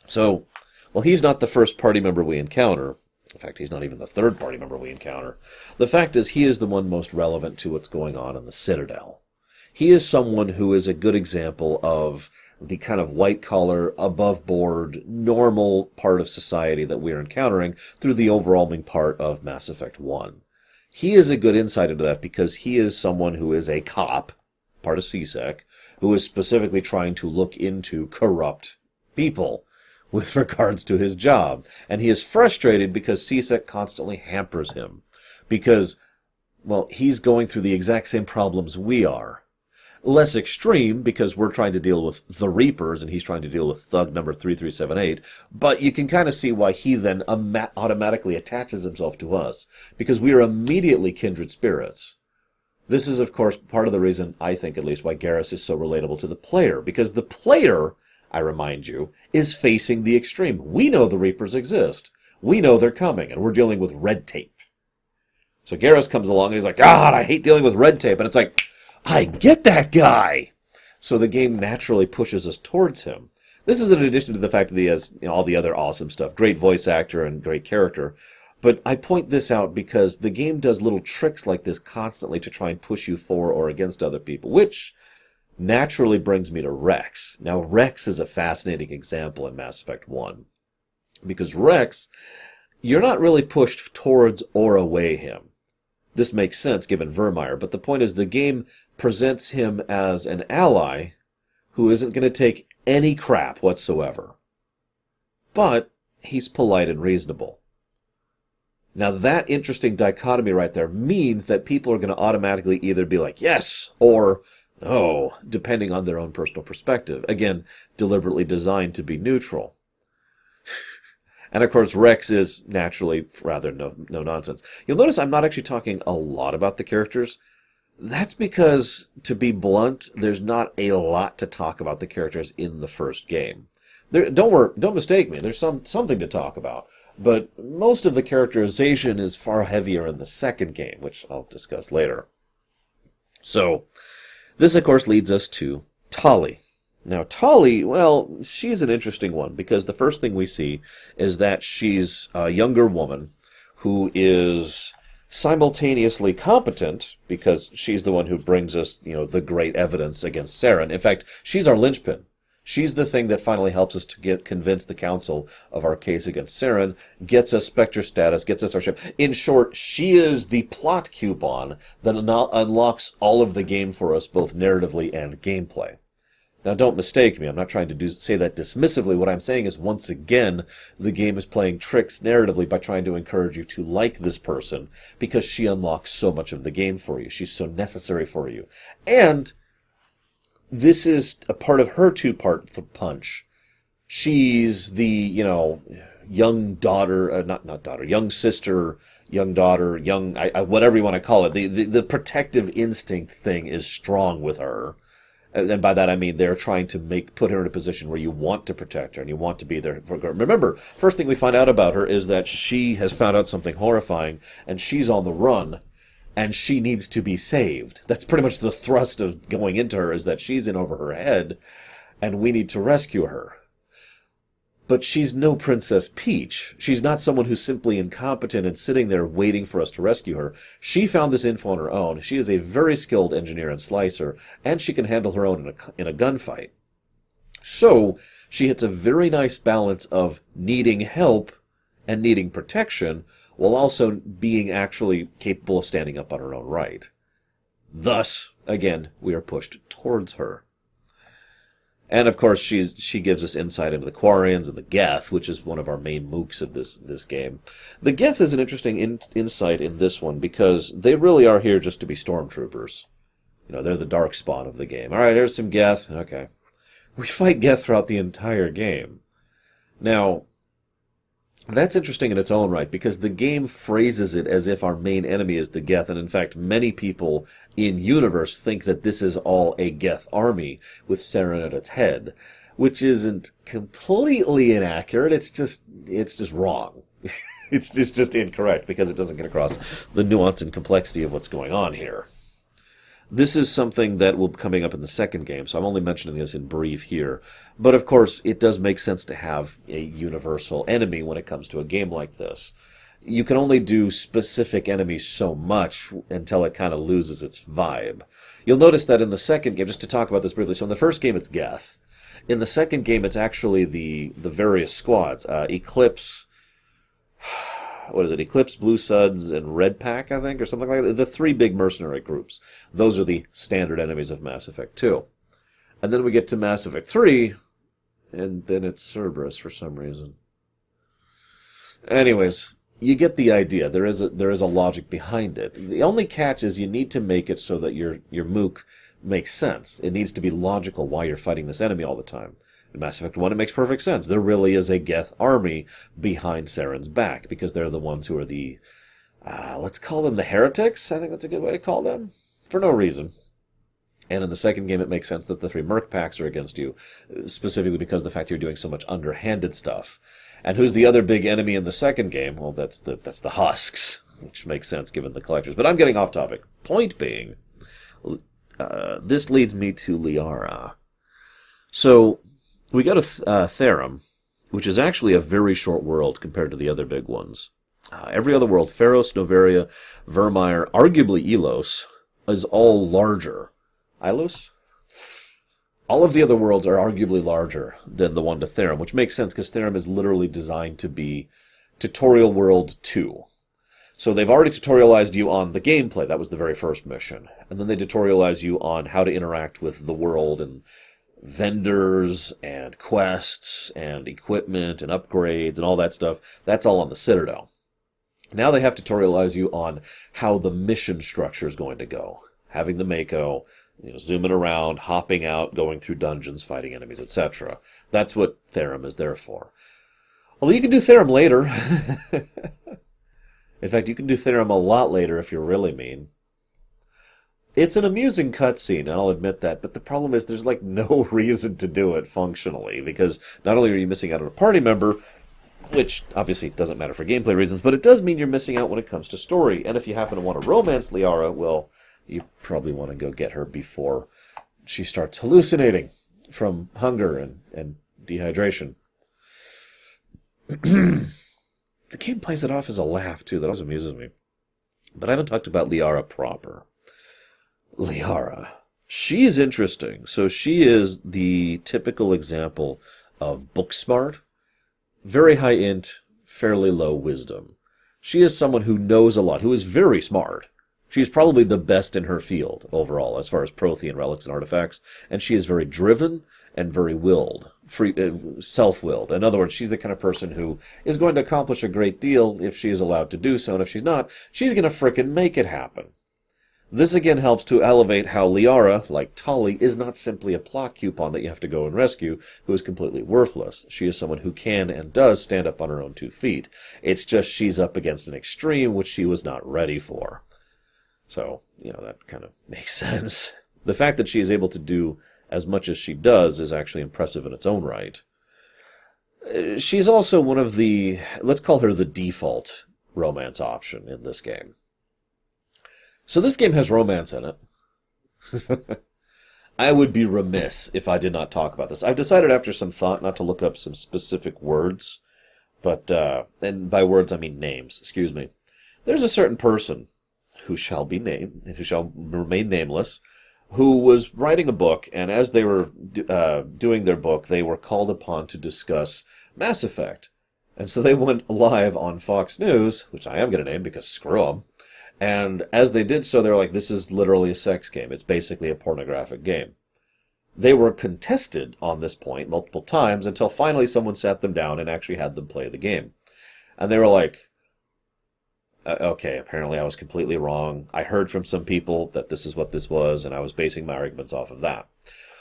So, well, he's not the first party member we encounter. In fact, he's not even the third party member we encounter. The fact is, he is the one most relevant to what's going on in the Citadel. He is someone who is a good example of the kind of white collar, above board, normal part of society that we're encountering through the overwhelming part of Mass Effect 1. He is a good insight into that because he is someone who is a cop, part of C-Sec, who is specifically trying to look into corrupt people with regards to his job. And he is frustrated because C-Sec constantly hampers him. Because, well, he's going through the exact same problems we are. Less extreme because we're trying to deal with the Reapers and he's trying to deal with thug number 3378. But you can kind of see why he then automatically attaches himself to us. Because we are immediately kindred spirits. This is, of course, part of the reason, I think at least, why Garrus is so relatable to the player. Because the player I remind you, is facing the extreme. We know the Reapers exist. We know they're coming, and we're dealing with red tape. So Garrus comes along and he's like, God, I hate dealing with red tape. And it's like, I get that guy. So the game naturally pushes us towards him. This is in addition to the fact that he has you know, all the other awesome stuff. Great voice actor and great character. But I point this out because the game does little tricks like this constantly to try and push you for or against other people, which naturally brings me to Wrex. Now, Wrex is a fascinating example in Mass Effect 1. Because Wrex, you're not really pushed towards or away him. This makes sense given Virmire, but the point is the game presents him as an ally who isn't going to take any crap whatsoever. But he's polite and reasonable. Now, that interesting dichotomy right there means that people are going to automatically either be like, yes, or Oh, depending on their own personal perspective. Again, deliberately designed to be neutral. and of course, Wrex is naturally rather no, no nonsense. You'll notice I'm not actually talking a lot about the characters. That's because, to be blunt, there's not a lot to talk about the characters in the first game. There, don't worry, don't mistake me. There's some something to talk about, but most of the characterization is far heavier in the second game, which I'll discuss later. So, this, of course, leads us to Tali. Now, Tali, well, she's an interesting one because the first thing we see is that she's a younger woman who is simultaneously competent because she's the one who brings us, you know, the great evidence against Saren. In fact, she's our linchpin. She's the thing that finally helps us to get convince the council of our case against Saren, gets us Spectre status, gets us our ship. In short, she is the plot coupon that un- unlocks all of the game for us, both narratively and gameplay. Now, don't mistake me. I'm not trying to do, say that dismissively. What I'm saying is, once again, the game is playing tricks narratively by trying to encourage you to like this person because she unlocks so much of the game for you. She's so necessary for you. And this is a part of her two part punch. She's the, you know, young daughter, uh, not, not daughter, young sister, young daughter, young, I, I, whatever you want to call it. The, the, the protective instinct thing is strong with her. And by that I mean they're trying to make put her in a position where you want to protect her and you want to be there for her. Remember, first thing we find out about her is that she has found out something horrifying and she's on the run and she needs to be saved. That's pretty much the thrust of going into her is that she's in over her head and we need to rescue her. But she's no Princess Peach. She's not someone who's simply incompetent and sitting there waiting for us to rescue her. She found this info on her own. She is a very skilled engineer and slicer, and she can handle her own in a, in a gunfight. So, she hits a very nice balance of needing help and needing protection, while also being actually capable of standing up on her own right. Thus, again, we are pushed towards her. And of course, she's, she gives us insight into the Quarians and the Geth, which is one of our main mooks of this, this game. The Geth is an interesting in, insight in this one because they really are here just to be stormtroopers. You know, they're the dark spawn of the game. Alright, here's some Geth. Okay. We fight Geth throughout the entire game. Now, that's interesting in its own right because the game phrases it as if our main enemy is the Geth, and in fact, many people in universe think that this is all a Geth army with Saren at its head, which isn't completely inaccurate. It's just it's just wrong. it's just just incorrect because it doesn't get across the nuance and complexity of what's going on here. This is something that will be coming up in the second game, so I'm only mentioning this in brief here. But of course, it does make sense to have a universal enemy when it comes to a game like this. You can only do specific enemies so much until it kind of loses its vibe. You'll notice that in the second game, just to talk about this briefly, so in the first game it's Geth. In the second game, it's actually the the various squads. Uh, Eclipse, what is it? Eclipse, Blue Suns, and Red Pack, I think, or something like that. The three big mercenary groups. Those are the standard enemies of Mass Effect 2. And then we get to Mass Effect 3, and then it's Cerberus for some reason. Anyways, you get the idea. There is a there is a logic behind it. The only catch is you need to make it so that your your mook makes sense. It needs to be logical why you're fighting this enemy all the time. In Mass Effect 1, it makes perfect sense. There really is a Geth army behind Saren's back because they're the ones who are the, uh, let's call them the heretics. I think that's a good way to call them. For no reason. And in the second game, it makes sense that the three Merc packs are against you, specifically because the fact you're doing so much underhanded stuff. And who's the other big enemy in the second game? Well, that's the that's the Husks, which makes sense given the collectors. But I'm getting off topic. Point being, uh, this leads me to Liara. So we go to uh, Therum, which is actually a very short world compared to the other big ones. Uh, every other world, Feros, Noveria, Virmire, arguably Elos, is all larger. Ilos? All of the other worlds are arguably larger than the one to Therum, which makes sense because Therum is literally designed to be Tutorial World 2. So they've already tutorialized you on the gameplay. That was the very first mission. And then they tutorialize you on how to interact with the world and vendors and quests and equipment and upgrades and all that stuff. That's all on the Citadel. Now they have to tutorialize you on how the mission structure is going to go. Having the Mako, you know, zooming around, hopping out, going through dungeons, fighting enemies, etc. That's what Therum is there for. Although you can do Therum later. In fact, you can do Therum a lot later if you're really mean. It's an amusing cutscene, and I'll admit that, but the problem is there's like no reason to do it functionally, because not only are you missing out on a party member, which obviously doesn't matter for gameplay reasons, but it does mean you're missing out when it comes to story. And if you happen to want to romance Liara, well, you probably want to go get her before she starts hallucinating from hunger and, and dehydration. the game plays it off as a laugh, too. That always amuses me. But I haven't talked about Liara proper. Liara. She's interesting. So she is the typical example of book smart, very high int, fairly low wisdom. She is someone who knows a lot, who is very smart. She's probably the best in her field overall, as far as Prothean relics and artifacts, and she is very driven and very willed, free, uh, self-willed. In other words, she's the kind of person who is going to accomplish a great deal if she is allowed to do so, and if she's not, she's going to frickin' make it happen. This again helps to elevate how Liara, like Tali, is not simply a plot coupon that you have to go and rescue, who is completely worthless. She is someone who can and does stand up on her own two feet. It's just she's up against an extreme which she was not ready for. So, you know, that kind of makes sense. The fact that she is able to do as much as she does is actually impressive in its own right. Uh, she's also one of the, let's call her the default romance option in this game. So this game has romance in it. I would be remiss if I did not talk about this. I've decided after some thought not to look up some specific words, but, uh, and by words I mean names, excuse me. There's a certain person who shall be named, who shall remain nameless, who was writing a book, and as they were uh, doing their book, they were called upon to discuss Mass Effect. And so they went live on Fox News, which I am going to name because screw them. And as they did so, they were like, this is literally a sex game. It's basically a pornographic game. They were contested on this point multiple times until finally someone sat them down and actually had them play the game. And they were like, uh, okay, apparently I was completely wrong. I heard from some people that this is what this was, and I was basing my arguments off of that.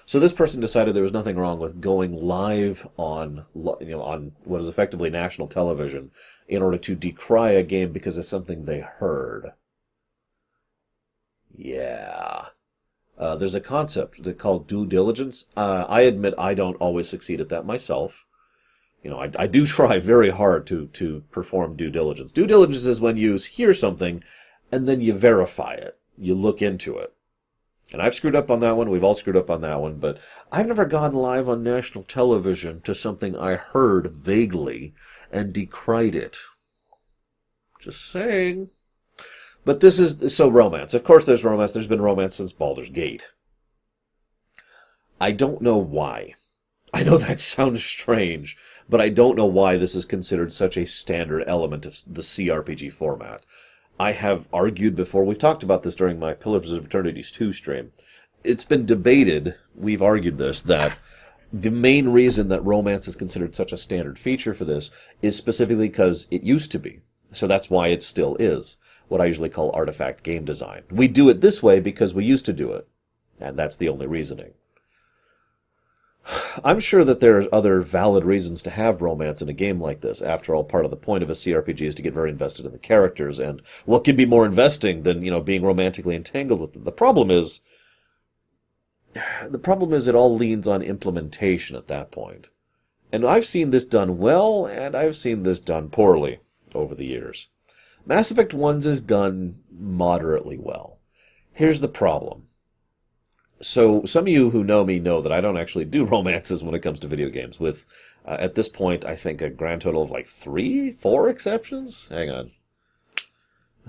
So this person decided there was nothing wrong with going live on, you know, on what is effectively national television in order to decry a game because of something they heard. Yeah. Uh, there's a concept called due diligence. Uh, I admit I don't always succeed at that myself. You know, I, I do try very hard to, to perform due diligence. Due diligence is when you hear something and then you verify it. You look into it. And I've screwed up on that one. We've all screwed up on that one. But I've never gone live on national television to something I heard vaguely and decried it. Just saying. But this is so romance. Of course, there's romance. There's been romance since Baldur's Gate. I don't know why. I know that sounds strange, but I don't know why this is considered such a standard element of the CRPG format. I have argued before, we've talked about this during my Pillars of Eternities 2 stream. It's been debated, we've argued this, that the main reason that romance is considered such a standard feature for this is specifically because it used to be. So that's why it still is. What I usually call artifact game design. We do it this way because we used to do it. And that's the only reasoning. I'm sure that there are other valid reasons to have romance in a game like this. After all, part of the point of a CRPG is to get very invested in the characters, and what can be more investing than, you know, being romantically entangled with them? The problem is, the problem is it all leans on implementation at that point. And I've seen this done well, and I've seen this done poorly over the years. Mass Effect 1's is done moderately well. Here's the problem so some of you who know me know that I don't actually do romances when it comes to video games. With uh, at this point, I think a grand total of like three, four exceptions. Hang on.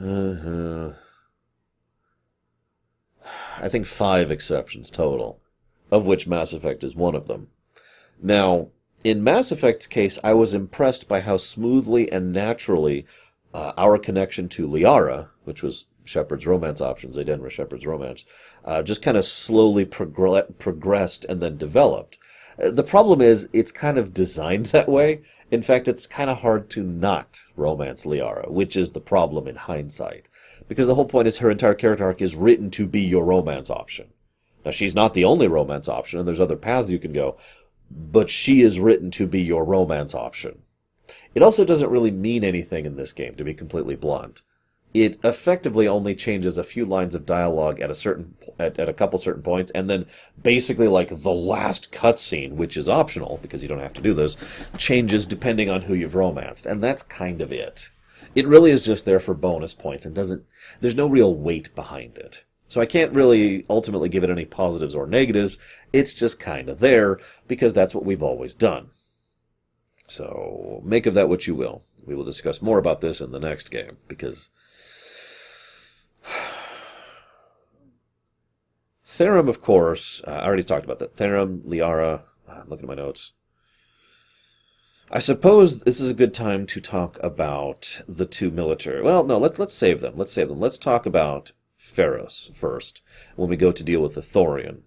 Uh-huh. I think five exceptions total, of which Mass Effect is one of them. Now, in Mass Effect's case, I was impressed by how smoothly and naturally uh, our connection to Liara, which was Shepard's romance options, they didn't Shepard's romance, uh, just kind of slowly progr- progressed and then developed. Uh, the problem is, it's kind of designed that way. In fact, it's kind of hard to not romance Liara, which is the problem in hindsight. Because the whole point is her entire character arc is written to be your romance option. Now, she's not the only romance option, and there's other paths you can go, but she is written to be your romance option. It also doesn't really mean anything in this game, to be completely blunt it effectively only changes a few lines of dialogue at a certain at, at a couple certain points and then basically like the last cutscene which is optional because you don't have to do this changes depending on who you've romanced and that's kind of it it really is just there for bonus points and doesn't there's no real weight behind it so I can't really ultimately give it any positives or negatives. It's just kind of there because that's what we've always done. So make of that what you will. We will discuss more about this in the next game because Therum, of course, uh, I already talked about that. Therum, Liara, I'm uh, looking at my notes. I suppose this is a good time to talk about the two military. Well, no, let's let's save them. Let's save them. Let's talk about Feros first when we go to deal with the Thorian.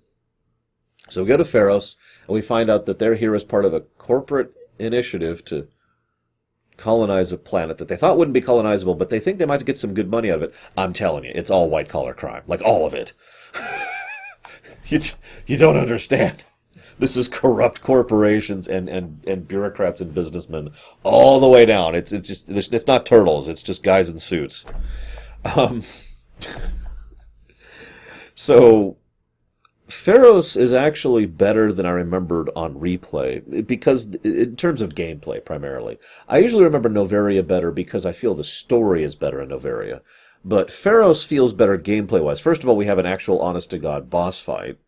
So we go to Feros and we find out that they're here as part of a corporate initiative to colonize a planet that they thought wouldn't be colonizable, but they think they might get some good money out of it. I'm telling you, it's all white collar crime, like all of it. you you don't understand. This is corrupt corporations and, and, and bureaucrats and businessmen all the way down. It's it's just it's not turtles. It's just guys in suits. Um, so Feros is actually better than I remembered on replay because, in terms of gameplay, primarily. I usually remember Noveria better because I feel the story is better in Noveria. But Feros feels better gameplay wise. First of all, we have an actual honest to God boss fight.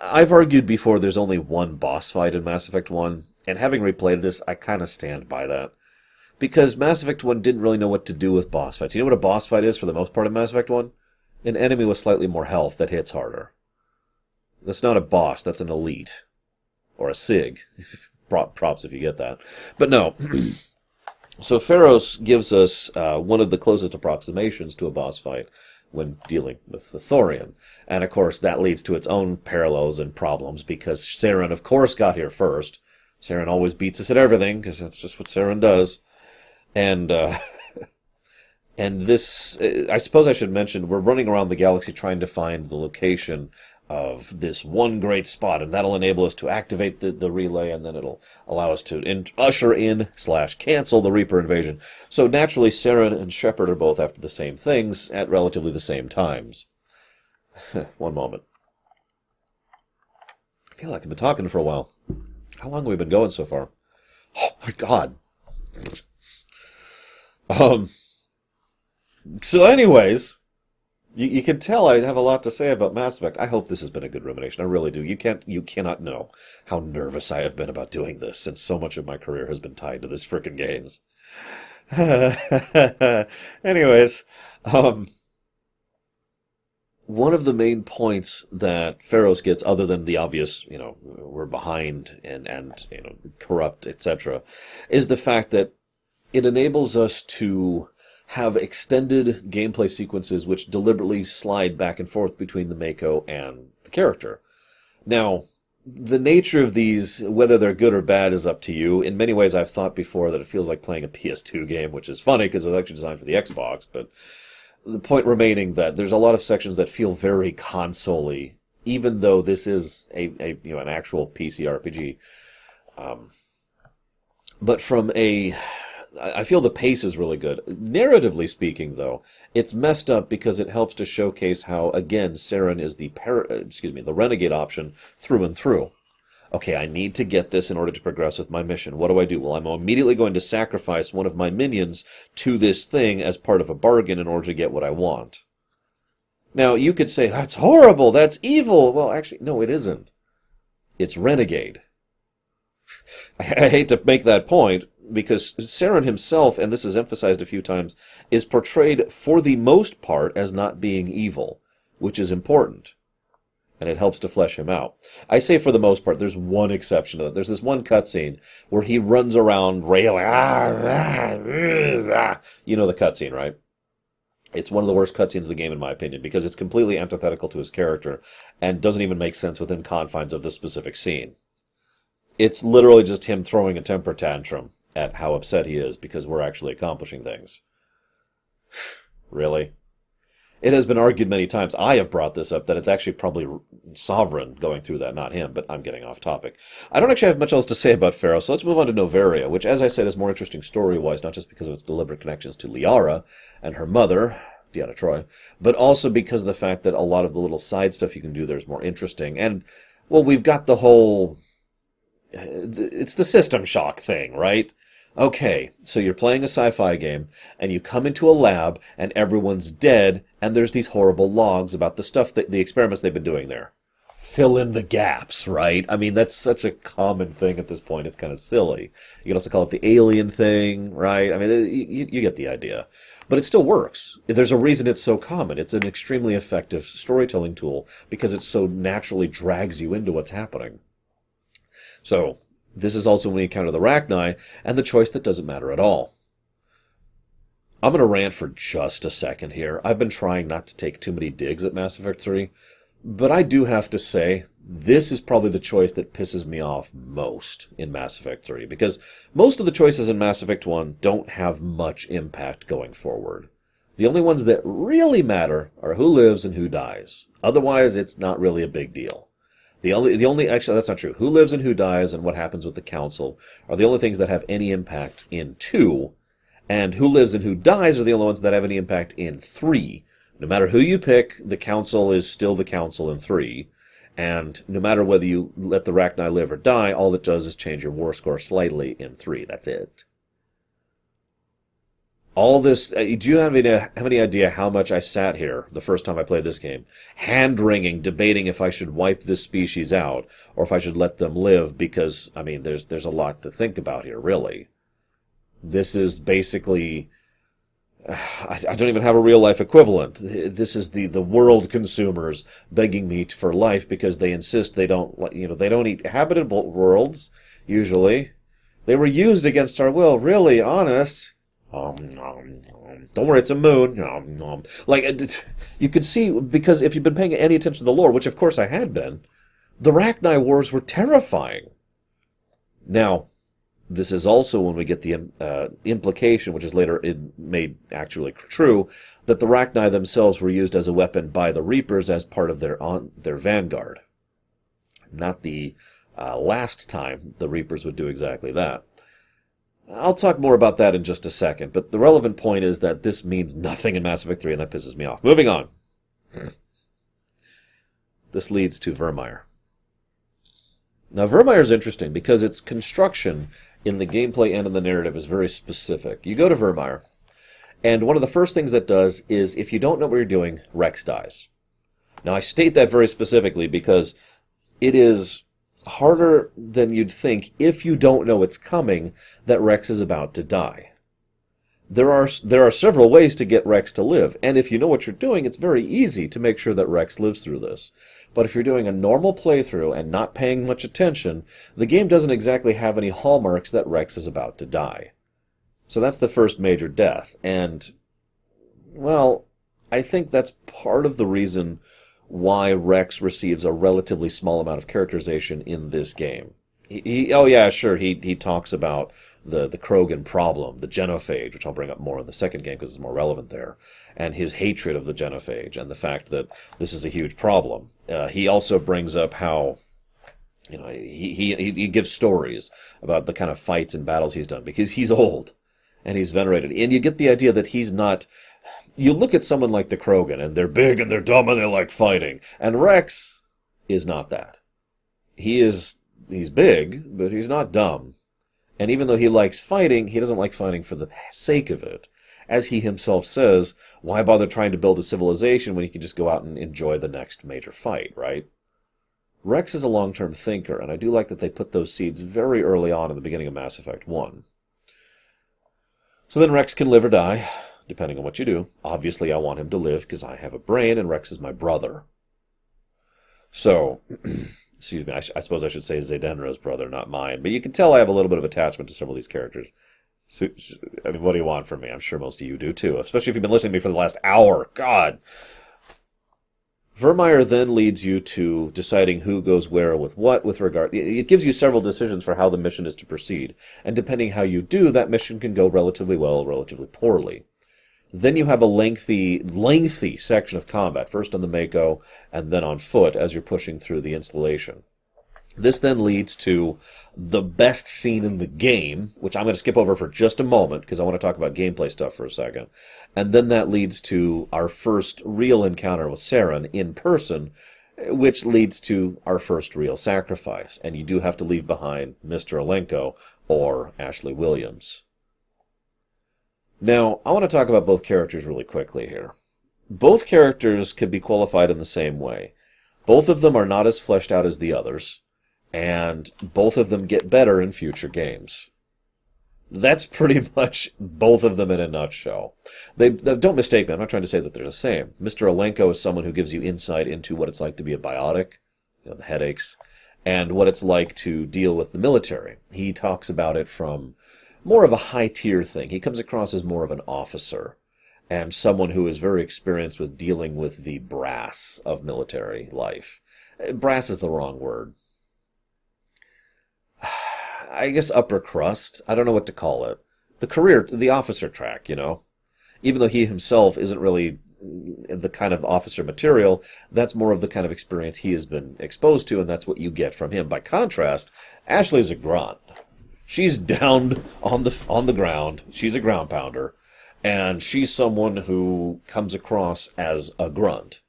I've argued before there's only one boss fight in Mass Effect 1, and having replayed this, I kind of stand by that. Because Mass Effect 1 didn't really know what to do with boss fights. You know what a boss fight is for the most part in Mass Effect 1? An enemy with slightly more health that hits harder. That's not a boss, that's an elite. Or a SIG. Props if you get that. But no. so Feros gives us uh, one of the closest approximations to a boss fight when dealing with the Thorian. And of course, that leads to its own parallels and problems because Saren, of course, got here first. Saren always beats us at everything because that's just what Saren does. And, uh, and this, I suppose I should mention, we're running around the galaxy trying to find the location of this one great spot, and that'll enable us to activate the, the relay, and then it'll allow us to in, usher in slash cancel the Reaper invasion. So naturally, Saren and Shepard are both after the same things at relatively the same times. one moment. I feel like I've been talking for a while. How long have we been going so far? Oh my god. Um. So, anyways, You, you can tell I have a lot to say about Mass Effect. I hope this has been a good rumination. I really do. You can't, you cannot know how nervous I have been about doing this, since so much of my career has been tied to this frickin' games. Anyways, um, one of the main points that Feros gets, other than the obvious, you know, we're behind and and you know corrupt, etc., is the fact that it enables us to have extended gameplay sequences which deliberately slide back and forth between the Mako and the character. Now, the nature of these, whether they're good or bad, is up to you. In many ways, I've thought before that it feels like playing a PS2 game, which is funny because it was actually designed for the Xbox. But the point remaining that there's a lot of sections that feel very console even though this is a, a you know an actual PC RPG. Um, but from a I feel the pace is really good. Narratively speaking, though, it's messed up because it helps to showcase how, again, Saren is the par- uh, excuse me, the renegade option through and through. Okay, I need to get this in order to progress with my mission. What do I do? Well, I'm immediately going to sacrifice one of my minions to this thing as part of a bargain in order to get what I want. Now, you could say, that's horrible, that's evil. Well, actually, no, it isn't. It's renegade. I hate to make that point, because Saren himself, and this is emphasized a few times, is portrayed for the most part as not being evil, which is important. And it helps to flesh him out. I say for the most part, there's one exception to that. There's this one cutscene where he runs around railing, ah, ah, ah, you know the cutscene, right? It's one of the worst cutscenes of the game, in my opinion, because it's completely antithetical to his character and doesn't even make sense within confines of the specific scene. It's literally just him throwing a temper tantrum at how upset he is because we're actually accomplishing things. really? It has been argued many times. I have brought this up that it's actually probably Sovereign going through that, not him, but I'm getting off topic. I don't actually have much else to say about Feros, so let's move on to Noveria, which, as I said, is more interesting story wise, not just because of its deliberate connections to Liara and her mother, Deanna Troy, but also because of the fact that a lot of the little side stuff you can do there is more interesting. And, well, we've got the whole. Uh, it's the system shock thing, right? Okay, so you're playing a sci-fi game, and you come into a lab, and everyone's dead, and there's these horrible logs about the stuff that the experiments they've been doing there. Fill in the gaps, right? I mean, that's such a common thing at this point. It's kind of silly. You can also call it the alien thing, right? I mean, uh, you, you get the idea. But it still works. There's a reason it's so common. It's an extremely effective storytelling tool because it so naturally drags you into what's happening. So, this is also when we encounter the Rachni and the choice that doesn't matter at all. I'm going to rant for just a second here. I've been trying not to take too many digs at Mass Effect 3, but I do have to say this is probably the choice that pisses me off most in Mass Effect 3 because most of the choices in Mass Effect 1 don't have much impact going forward. The only ones that really matter are who lives and who dies. Otherwise, it's not really a big deal. The only, the only, actually, that's not true. Who lives and who dies and what happens with the council are the only things that have any impact in two, and who lives and who dies are the only ones that have any impact in three. No matter who you pick, the council is still the council in three, and no matter whether you let the Rachni live or die, all it does is change your war score slightly in three. That's it all this. Uh, do you have any have any idea how much I sat here the first time I played this game, hand wringing, debating if I should wipe this species out or if I should let them live? Because I mean, there's there's a lot to think about here, really. This is basically. I, I don't even have a real life equivalent. This is the, the world consumers begging me for life because they insist they don't you know they don't eat habitable worlds usually. They were used against our will. Really, honest. Um, um, um, don't worry, it's a moon. Um, um. Like, you could see, because if you've been paying any attention to the lore, which of course I had been, the Rachni Wars were terrifying. Now, this is also when we get the uh, implication, which is later made actually true, that the Rachni themselves were used as a weapon by the Reapers as part of their on, their vanguard. Not the uh, last time the Reapers would do exactly that. I'll talk more about that in just a second, but the relevant point is that this means nothing in Mass Effect 3, and that pisses me off. Moving on. this leads to Virmire. Now, Virmire is interesting because its construction in the gameplay and in the narrative is very specific. You go to Virmire, And one of the first things that does is if you don't know what you're doing, Wrex dies. Now I state that very specifically because it is harder than you'd think if you don't know it's coming that Wrex is about to die. There are there are several ways to get Wrex to live, and if you know what you're doing, it's very easy to make sure that Wrex lives through this. But if you're doing a normal playthrough and not paying much attention, the game doesn't exactly have any hallmarks that Wrex is about to die. So that's the first major death, and well, I think that's part of the reason why Wrex receives a relatively small amount of characterization in this game. He, he, oh yeah, sure. He he talks about the the Krogan problem, the genophage, which I'll bring up more in the second game because it's more relevant there, and his hatred of the genophage and the fact that this is a huge problem. Uh, he also brings up how. You know, he, he he gives stories about the kind of fights and battles he's done because he's old and he's venerated, and you get the idea that he's not you look at someone like the Krogan, and they're big and they're dumb and they like fighting, and Wrex is not that. He is he's big, but he's not dumb. And even though he likes fighting, he doesn't like fighting for the sake of it. As he himself says, why bother trying to build a civilization when you can just go out and enjoy the next major fight, right? Wrex is a long term thinker, and I do like that they put those seeds very early on in the beginning of Mass Effect 1. So then Wrex can live or die, depending on what you do. Obviously, I want him to live because I have a brain, and Wrex is my brother. So, excuse me, I, I, suppose I should say Zedenra's brother, not mine. But you can tell I have a little bit of attachment to several of these characters. So, I mean, what do you want from me? I'm sure most of you do too, especially if you've been listening to me for the last hour. God. Virmire then leads you to deciding who goes where with what with regard. It gives you several decisions for how the mission is to proceed, and depending how you do, that mission can go relatively well, relatively poorly. Then you have a lengthy, lengthy section of combat, first on the Mako and then on foot as you're pushing through the installation. This then leads to the best scene in the game, which I'm going to skip over for just a moment because I want to talk about gameplay stuff for a second. And then that leads to our first real encounter with Saren in person, which leads to our first real sacrifice. And you do have to leave behind Mr. Alenko or Ashley Williams. Now, I want to talk about both characters really quickly here. Both characters could be qualified in the same way. Both of them are not as fleshed out as the others, and both of them get better in future games. That's pretty much both of them in a nutshell. They, they, don't mistake me. I'm not trying to say that they're the same. Mr. Alenko is someone who gives you insight into what it's like to be a biotic, you know, the headaches, and what it's like to deal with the military. He talks about it from more of a high tier thing. He comes across as more of an officer and someone who is very experienced with dealing with the brass of military life. Uh, brass is the wrong word. I guess upper crust. I don't know what to call it. The career, the officer track, you know. Even though he himself isn't really the kind of officer material, that's more of the kind of experience he has been exposed to, and that's what you get from him. By contrast, Ashley's a grunt. She's down on the on the ground. She's a ground pounder, and she's someone who comes across as a grunt.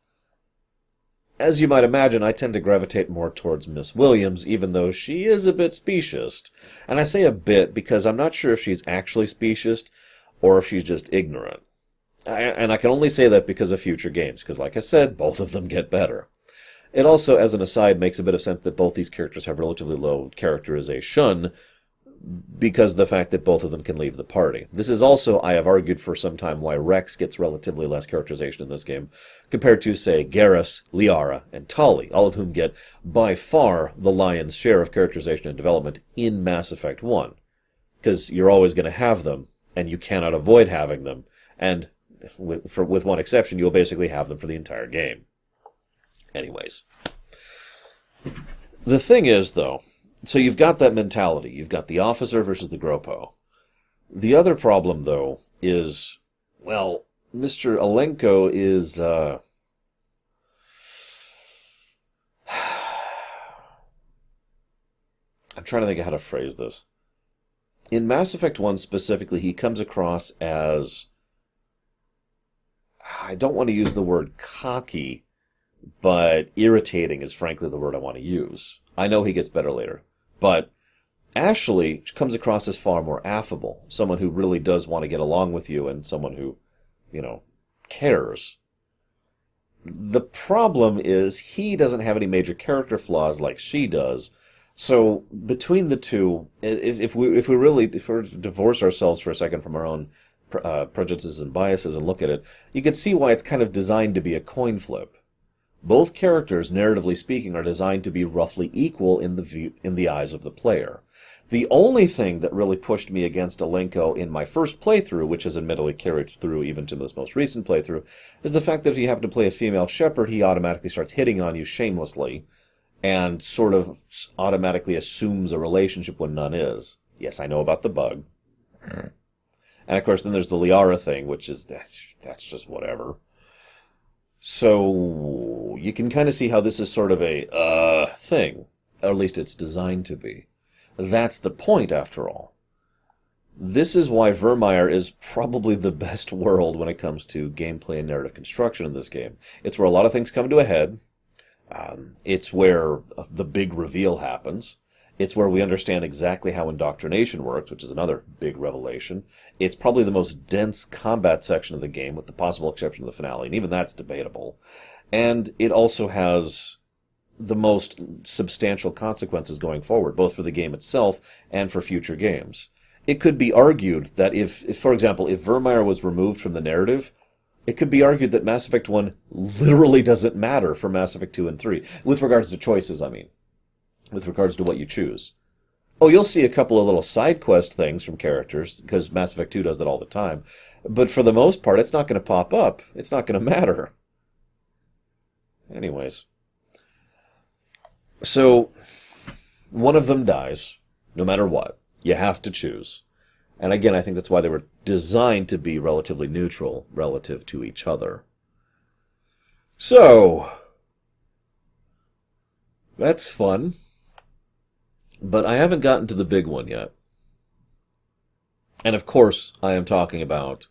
As you might imagine, I tend to gravitate more towards Miss Williams, even though she is a bit specious. And I say a bit because I'm not sure if she's actually specious or if she's just ignorant. I, and I can only say that because of future games, because like I said, both of them get better. It also, as an aside, makes a bit of sense that both these characters have relatively low characterization, because of the fact that both of them can leave the party. This is also, I have argued for some time, why Wrex gets relatively less characterization in this game compared to, say, Garrus, Liara, and Tali, all of whom get by far the lion's share of characterization and development in Mass Effect 1. Because you're always going to have them, and you cannot avoid having them, and with, for, with one exception, you'll basically have them for the entire game. Anyways. The thing is, though, so you've got that mentality. You've got the officer versus the Gropo. The other problem, though, is well, Mr. Alenko is. Uh, I'm trying to think of how to phrase this. In Mass Effect 1 specifically, he comes across as. I don't want to use the word cocky, but irritating is frankly the word I want to use. I know he gets better later. But Ashley comes across as far more affable, someone who really does want to get along with you, and someone who you know, cares. The problem is he doesn't have any major character flaws like she does. So between the two, if, if we if we really if we divorce ourselves for a second from our own uh, prejudices and biases and look at it, you can see why it's kind of designed to be a coin flip. Both characters, narratively speaking, are designed to be roughly equal in the view, in the eyes of the player. The only thing that really pushed me against Alenko in my first playthrough, which has admittedly carried through even to this most recent playthrough, is the fact that if you happen to play a female Shepard, he automatically starts hitting on you shamelessly and sort of automatically assumes a relationship when none is. Yes, I know about the bug. and of course, then there's the Liara thing, which is that's just whatever. So you can kind of see how this is sort of a uh thing, or at least it's designed to be. That's the point, after all. This is why Virmire is probably the best world when it comes to gameplay and narrative construction in this game. It's where a lot of things come to a head. Um, it's where the big reveal happens. It's where we understand exactly how indoctrination works, which is another big revelation. It's probably the most dense combat section of the game, with the possible exception of the finale, and even that's debatable. And it also has the most substantial consequences going forward, both for the game itself and for future games. It could be argued that if, if for example, if Virmire was removed from the narrative, it could be argued that Mass Effect 1 literally doesn't matter for Mass Effect 2 and 3, with regards to choices, I mean, with regards to what you choose. Oh, you'll see a couple of little side quest things from characters, because Mass Effect 2 does that all the time. But for the most part, it's not going to pop up. It's not going to matter. Anyways. So, one of them dies, no matter what. You have to choose. And again, I think that's why they were designed to be relatively neutral relative to each other. So, that's fun. But I haven't gotten to the big one yet. And of course, I am talking about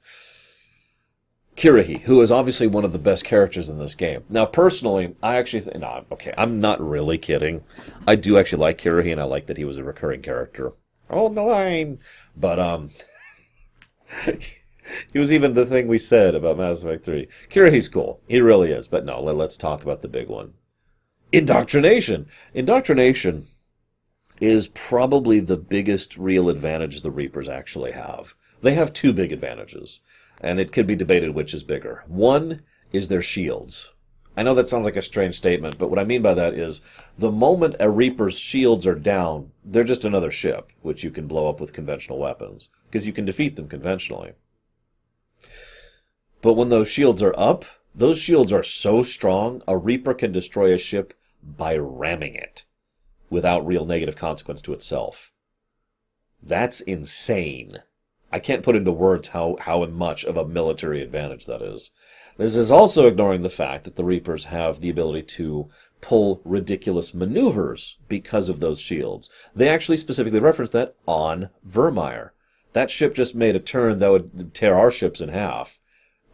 Kirrahe, who is obviously one of the best characters in this game. Now, personally, I actually think, no, okay, I'm not really kidding. I do actually like Kirrahe, and I like that he was a recurring character. On the line! But, um, he was even the thing we said about Mass Effect 3. Kirrahe's cool. He really is. But no, let, let's talk about the big one. Indoctrination! Indoctrination is probably the biggest real advantage the Reapers actually have. They have two big advantages and it could be debated which is bigger. One is their shields. I know that sounds like a strange statement, but what I mean by that is the moment a Reaper's shields are down, they're just another ship, which you can blow up with conventional weapons, because you can defeat them conventionally. But when those shields are up, those shields are so strong, a Reaper can destroy a ship by ramming it, without real negative consequence to itself. That's insane. I can't put into words how, how much of a military advantage that is. This is also ignoring the fact that the Reapers have the ability to pull ridiculous maneuvers because of those shields. They actually specifically reference that on Virmire. That ship just made a turn that would tear our ships in half.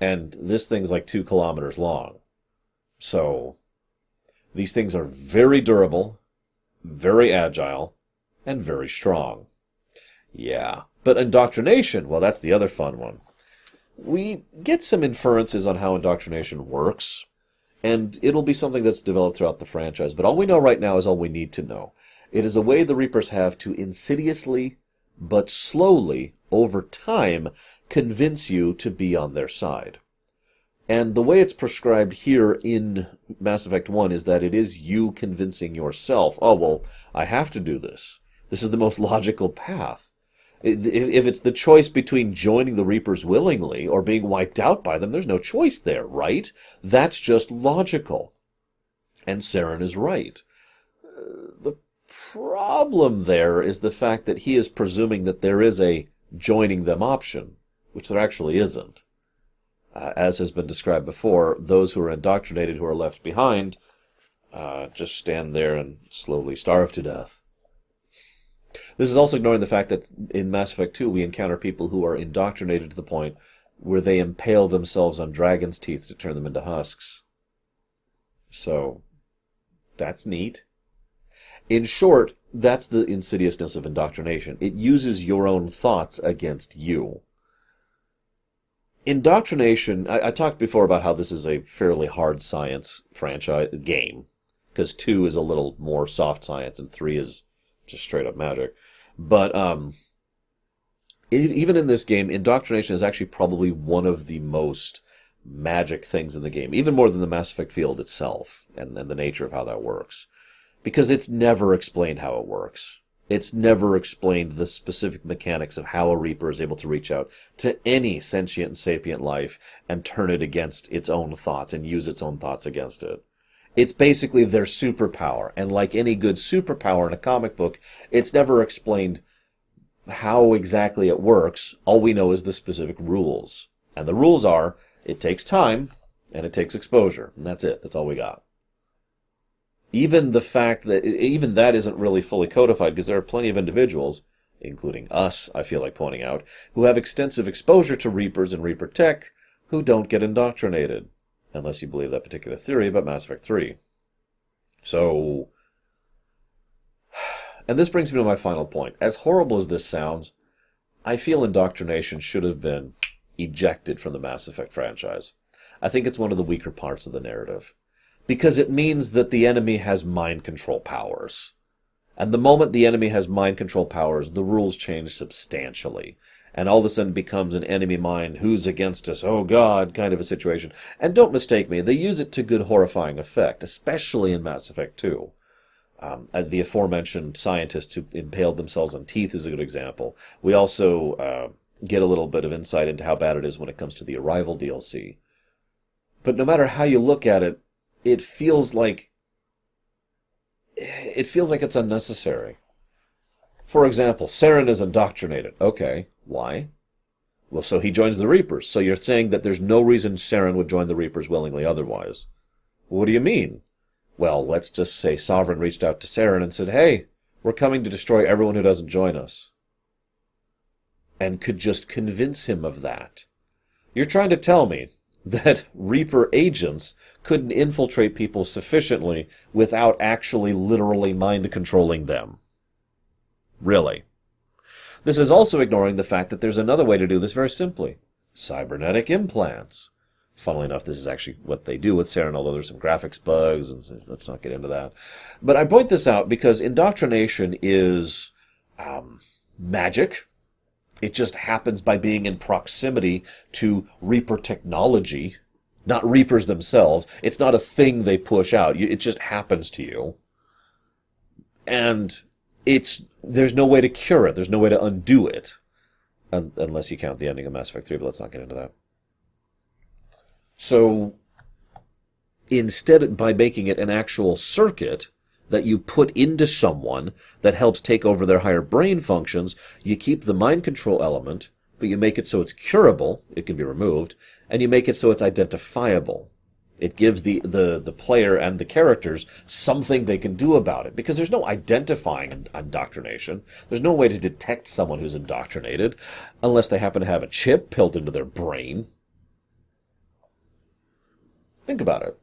And this thing's like two kilometers long. So, these things are very durable, very agile, and very strong. Yeah. But indoctrination, well, that's the other fun one. We get some inferences on how indoctrination works, and it'll be something that's developed throughout the franchise. But all we know right now is all we need to know. It is a way the Reapers have to insidiously, but slowly, over time, convince you to be on their side. And the way it's prescribed here in Mass Effect 1 is that it is you convincing yourself, oh, well, I have to do this. This is the most logical path. If it's the choice between joining the Reapers willingly or being wiped out by them, there's no choice there, right? That's just logical. And Saren is right. Uh, the problem there is the fact that he is presuming that there is a joining them option, which there actually isn't. Uh, as has been described before, those who are indoctrinated who are left behind uh, just stand there and slowly starve to death. This is also ignoring the fact that in Mass Effect 2 we encounter people who are indoctrinated to the point where they impale themselves on dragon's teeth to turn them into husks. So, that's neat. In short, that's the insidiousness of indoctrination. It uses your own thoughts against you. indoctrination. I, I talked before about how this is a fairly hard science franchise game because two is a little more soft science and three is just straight up magic. But um, even in this game, indoctrination is actually probably one of the most magic things in the game, even more than the Mass Effect field itself and, and the nature of how that works. Because it's never explained how it works. It's never explained the specific mechanics of how a Reaper is able to reach out to any sentient and sapient life and turn it against its own thoughts and use its own thoughts against it. It's basically their superpower, and like any good superpower in a comic book, it's never explained how exactly it works. All we know is the specific rules. And the rules are it takes time and it takes exposure. And that's it. That's all we got. Even the fact that, even that isn't really fully codified because there are plenty of individuals, including us, I feel like pointing out, who have extensive exposure to Reapers and Reaper tech who don't get indoctrinated. Unless you believe that particular theory about Mass Effect 3. So, and this brings me to my final point. As horrible as this sounds, I feel indoctrination should have been ejected from the Mass Effect franchise. I think it's one of the weaker parts of the narrative. Because it means that the enemy has mind control powers. And the moment the enemy has mind control powers, the rules change substantially. And all of a sudden becomes an enemy mind, who's against us, oh god, kind of a situation. And don't mistake me, they use it to good horrifying effect, especially in Mass Effect 2. Um, uh, the aforementioned scientists who impaled themselves on teeth is a good example. We also uh, get a little bit of insight into how bad it is when it comes to the Arrival DLC. But no matter how you look at it, it feels like it feels like it's unnecessary. For example, Saren is indoctrinated. Okay, why? Well, so he joins the Reapers. So you're saying that there's no reason Saren would join the Reapers willingly otherwise. What do you mean? Well, let's just say Sovereign reached out to Saren and said, Hey, we're coming to destroy everyone who doesn't join us and could just convince him of that. You're trying to tell me that Reaper agents couldn't infiltrate people sufficiently without actually literally mind controlling them. Really. This is also ignoring the fact that there's another way to do this very simply. Cybernetic implants. Funnily enough, this is actually what they do with Saren, although there's some graphics bugs, and let's not get into that. But I point this out because indoctrination is um, magic, it just happens by being in proximity to Reaper technology, not Reapers themselves. It's not a thing they push out. It just happens to you. And it's, there's no way to cure it. There's no way to undo it. unless you count the ending of Mass Effect 3, but let's not get into that. So, instead, by making it an actual circuit, that you put into someone that helps take over their higher brain functions. You keep the mind control element, but you make it so it's curable, it can be removed, and you make it so it's identifiable. It gives the, the, the player and the characters something they can do about it. Because there's no identifying indoctrination. There's no way to detect someone who's indoctrinated unless they happen to have a chip built into their brain. Think about it.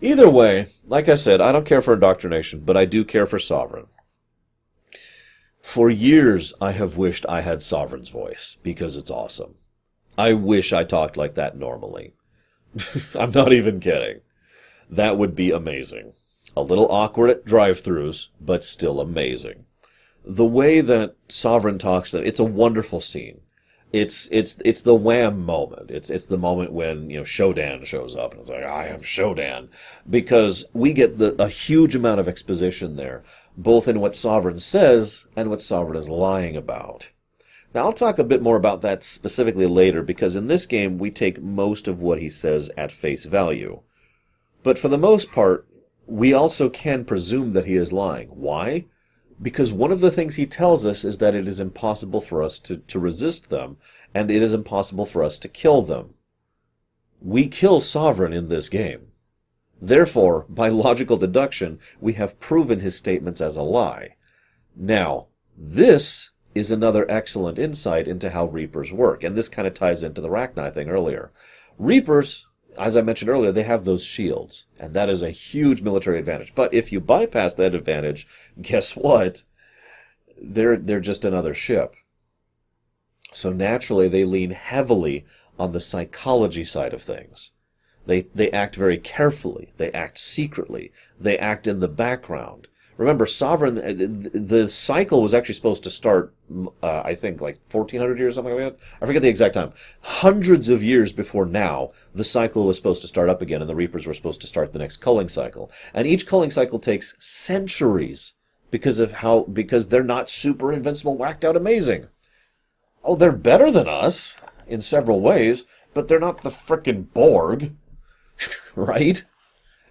Either way, like I said, I don't care for indoctrination, but I do care for Sovereign. For years, I have wished I had Sovereign's voice because it's awesome. I wish I talked like that normally. I'm not even kidding. That would be amazing. A little awkward at drive-throughs, but still amazing. The way that Sovereign talks to it's a wonderful scene it's it's it's the wham moment. It's it's the moment when you know Shodan shows up and it's like I am Shodan because we get the a huge amount of exposition there, both in what Sovereign says and what Sovereign is lying about. Now I'll talk a bit more about that specifically later because in this game we take most of what he says at face value. But for the most part, we also can presume that he is lying. Why? because one of the things he tells us is that it is impossible for us to, to resist them, and it is impossible for us to kill them. We kill Sovereign in this game. Therefore, by logical deduction, we have proven his statements as a lie. Now, this is another excellent insight into how Reapers work, and this kind of ties into the Rachni thing earlier. Reapers as I mentioned earlier, they have those shields, and that is a huge military advantage. But if you bypass that advantage, guess what? They're they're just another ship. So naturally, they lean heavily on the psychology side of things. They, they act very carefully. They act secretly. They act in the background. Remember, sovereign, uh, the cycle was actually supposed to start, uh, I think, like 1400 years, or something like that. I forget the exact time. Hundreds of years before now, the cycle was supposed to start up again, and the Reapers were supposed to start the next culling cycle. And each culling cycle takes centuries because of how, because they're not super invincible, whacked out amazing. Oh, they're better than us in several ways, but they're not the frickin' Borg. right?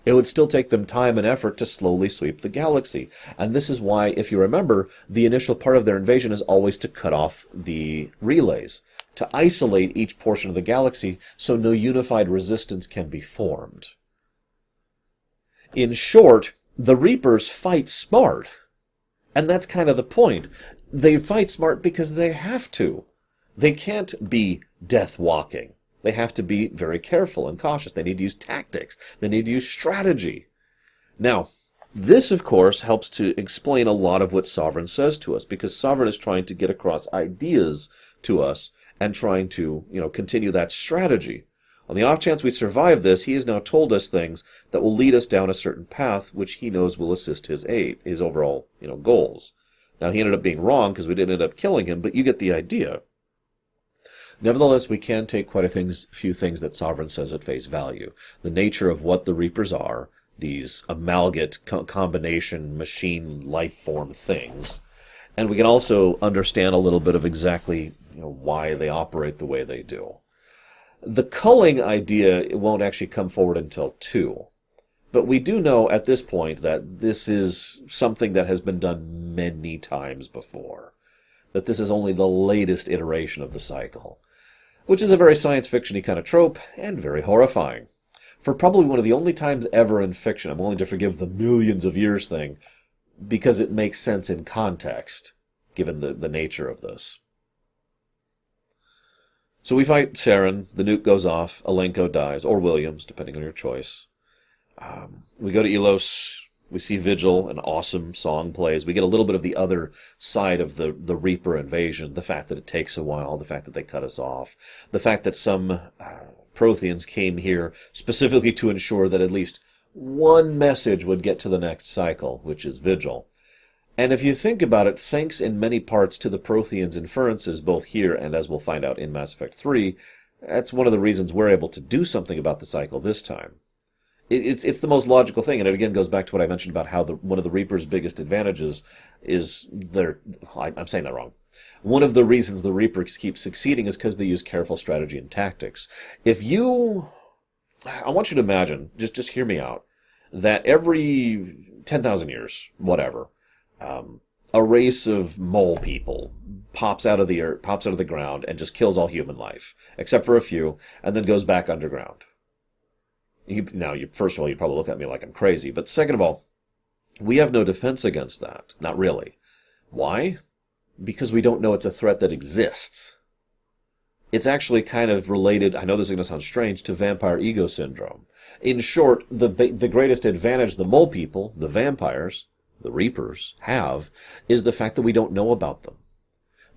It would still take them time and effort to slowly sweep the galaxy. And this is why, if you remember, the initial part of their invasion is always to cut off the relays, to isolate each portion of the galaxy so no unified resistance can be formed. In short, the Reapers fight smart. And that's kind of the point. They fight smart because they have to. They can't be death walking. They have to be very careful and cautious. They need to use tactics. They need to use strategy. Now, this, of course, helps to explain a lot of what Sovereign says to us, because Sovereign is trying to get across ideas to us and trying to, you know, continue that strategy. On the off chance we survive this, he has now told us things that will lead us down a certain path, which he knows will assist his aid, his overall, you know, goals. Now he ended up being wrong because we didn't end up killing him, but you get the idea. Nevertheless, we can take quite a things, few things that Sovereign says at face value. The nature of what the Reapers are, these amalgate co- combination machine life form things, and we can also understand a little bit of exactly you know, why they operate the way they do. The culling idea won't actually come forward until two. But we do know at this point that this is something that has been done many times before. That this is only the latest iteration of the cycle which is a very science fictiony kind of trope and very horrifying. For probably one of the only times ever in fiction, I'm willing to forgive the millions of years thing because it makes sense in context, given the, the nature of this. So we fight Saren, the nuke goes off, Alenko dies, or Williams, depending on your choice. Um, we go to Ilos, we see Vigil, an awesome song plays. We get a little bit of the other side of the, the Reaper invasion, the fact that it takes a while, the fact that they cut us off, the fact that some uh, Protheans came here specifically to ensure that at least one message would get to the next cycle, which is Vigil. And if you think about it, thanks in many parts to the Protheans' inferences, both here and as we'll find out in Mass Effect 3, that's one of the reasons we're able to do something about the cycle this time it's it's the most logical thing, and it again goes back to what I mentioned about how the one of the Reaper's biggest advantages is their. I'm saying that wrong. One of the reasons the Reapers keep succeeding is because they use careful strategy and tactics. If you, I want you to imagine, just just hear me out, that every ten thousand years, whatever, um, a race of mole people pops out of the earth, pops out of the ground, and just kills all human life, except for a few, and then goes back underground you, now, you, first of all, you probably look at me like I'm crazy, but second of all, we have no defense against that. Not really. Why? Because we don't know it's a threat that exists. It's actually kind of related, I know this is going to sound strange, to vampire ego syndrome. In short, the, the greatest advantage the mole people, the vampires, the reapers, have is the fact that we don't know about them.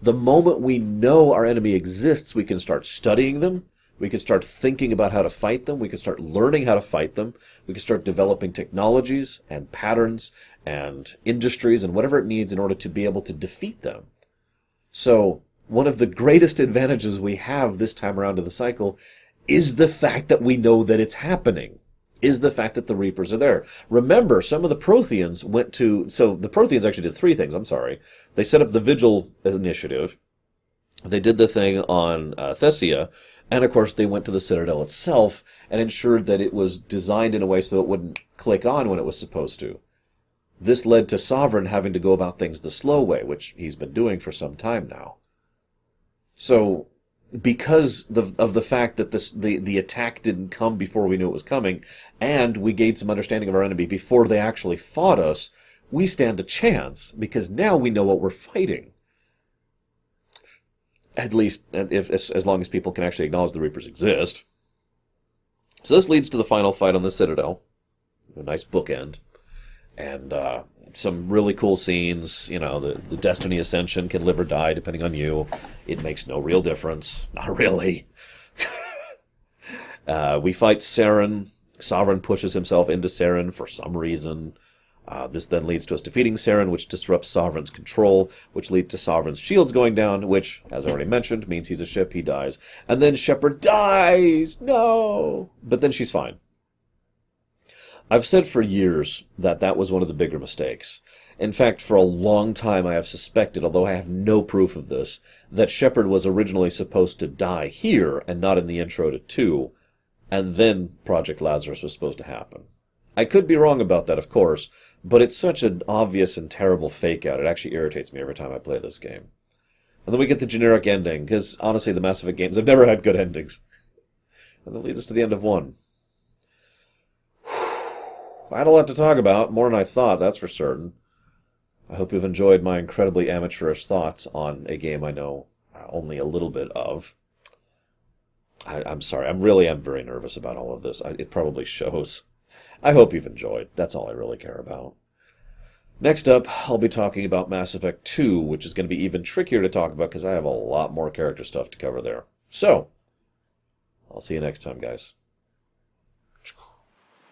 The moment we know our enemy exists, we can start studying them, we can start thinking about how to fight them. We can start learning how to fight them. We can start developing technologies and patterns and industries and whatever it needs in order to be able to defeat them. So, one of the greatest advantages we have this time around of the cycle is the fact that we know that it's happening. Is the fact that the Reapers are there. Remember, some of the Protheans went to, so the Protheans actually did three things, I'm sorry. They set up the Vigil initiative. They did the thing on uh, Thessia, and of course, they went to the Citadel itself and ensured that it was designed in a way so it wouldn't click on when it was supposed to. This led to Sovereign having to go about things the slow way, which he's been doing for some time now. So, because of the fact that this, the, the attack didn't come before we knew it was coming, and we gained some understanding of our enemy before they actually fought us, we stand a chance, because now we know what we're fighting at least if as, as long as people can actually acknowledge the Reapers exist. So this leads to the final fight on the Citadel, a nice bookend, and uh, some really cool scenes. You know, the, the Destiny Ascension can live or die depending on you. It makes no real difference. Not really. uh, we fight Saren. Sovereign pushes himself into Saren for some reason. Uh, this then leads to us defeating Saren, which disrupts Sovereign's control, which leads to Sovereign's shields going down, which, as I already mentioned, means he's a ship, he dies. And then Shepard dies! No! But then she's fine. I've said for years that that was one of the bigger mistakes. In fact, for a long time I have suspected, although I have no proof of this, that Shepard was originally supposed to die here and not in the intro to 2, and then Project Lazarus was supposed to happen. I could be wrong about that, of course, but it's such an obvious and terrible fake out. It actually irritates me every time I play this game. And then we get the generic ending, because honestly, the Mass Effect games have never had good endings. And that leads us to the end of one. I had a lot to talk about, more than I thought, that's for certain. I hope you've enjoyed my incredibly amateurish thoughts on a game I know only a little bit of. I, am sorry, I'm really am very nervous about all of this. I, it probably shows. I hope you've enjoyed. That's all I really care about. Next up, I'll be talking about Mass Effect 2, which is going to be even trickier to talk about because I have a lot more character stuff to cover there. So, I'll see you next time, guys.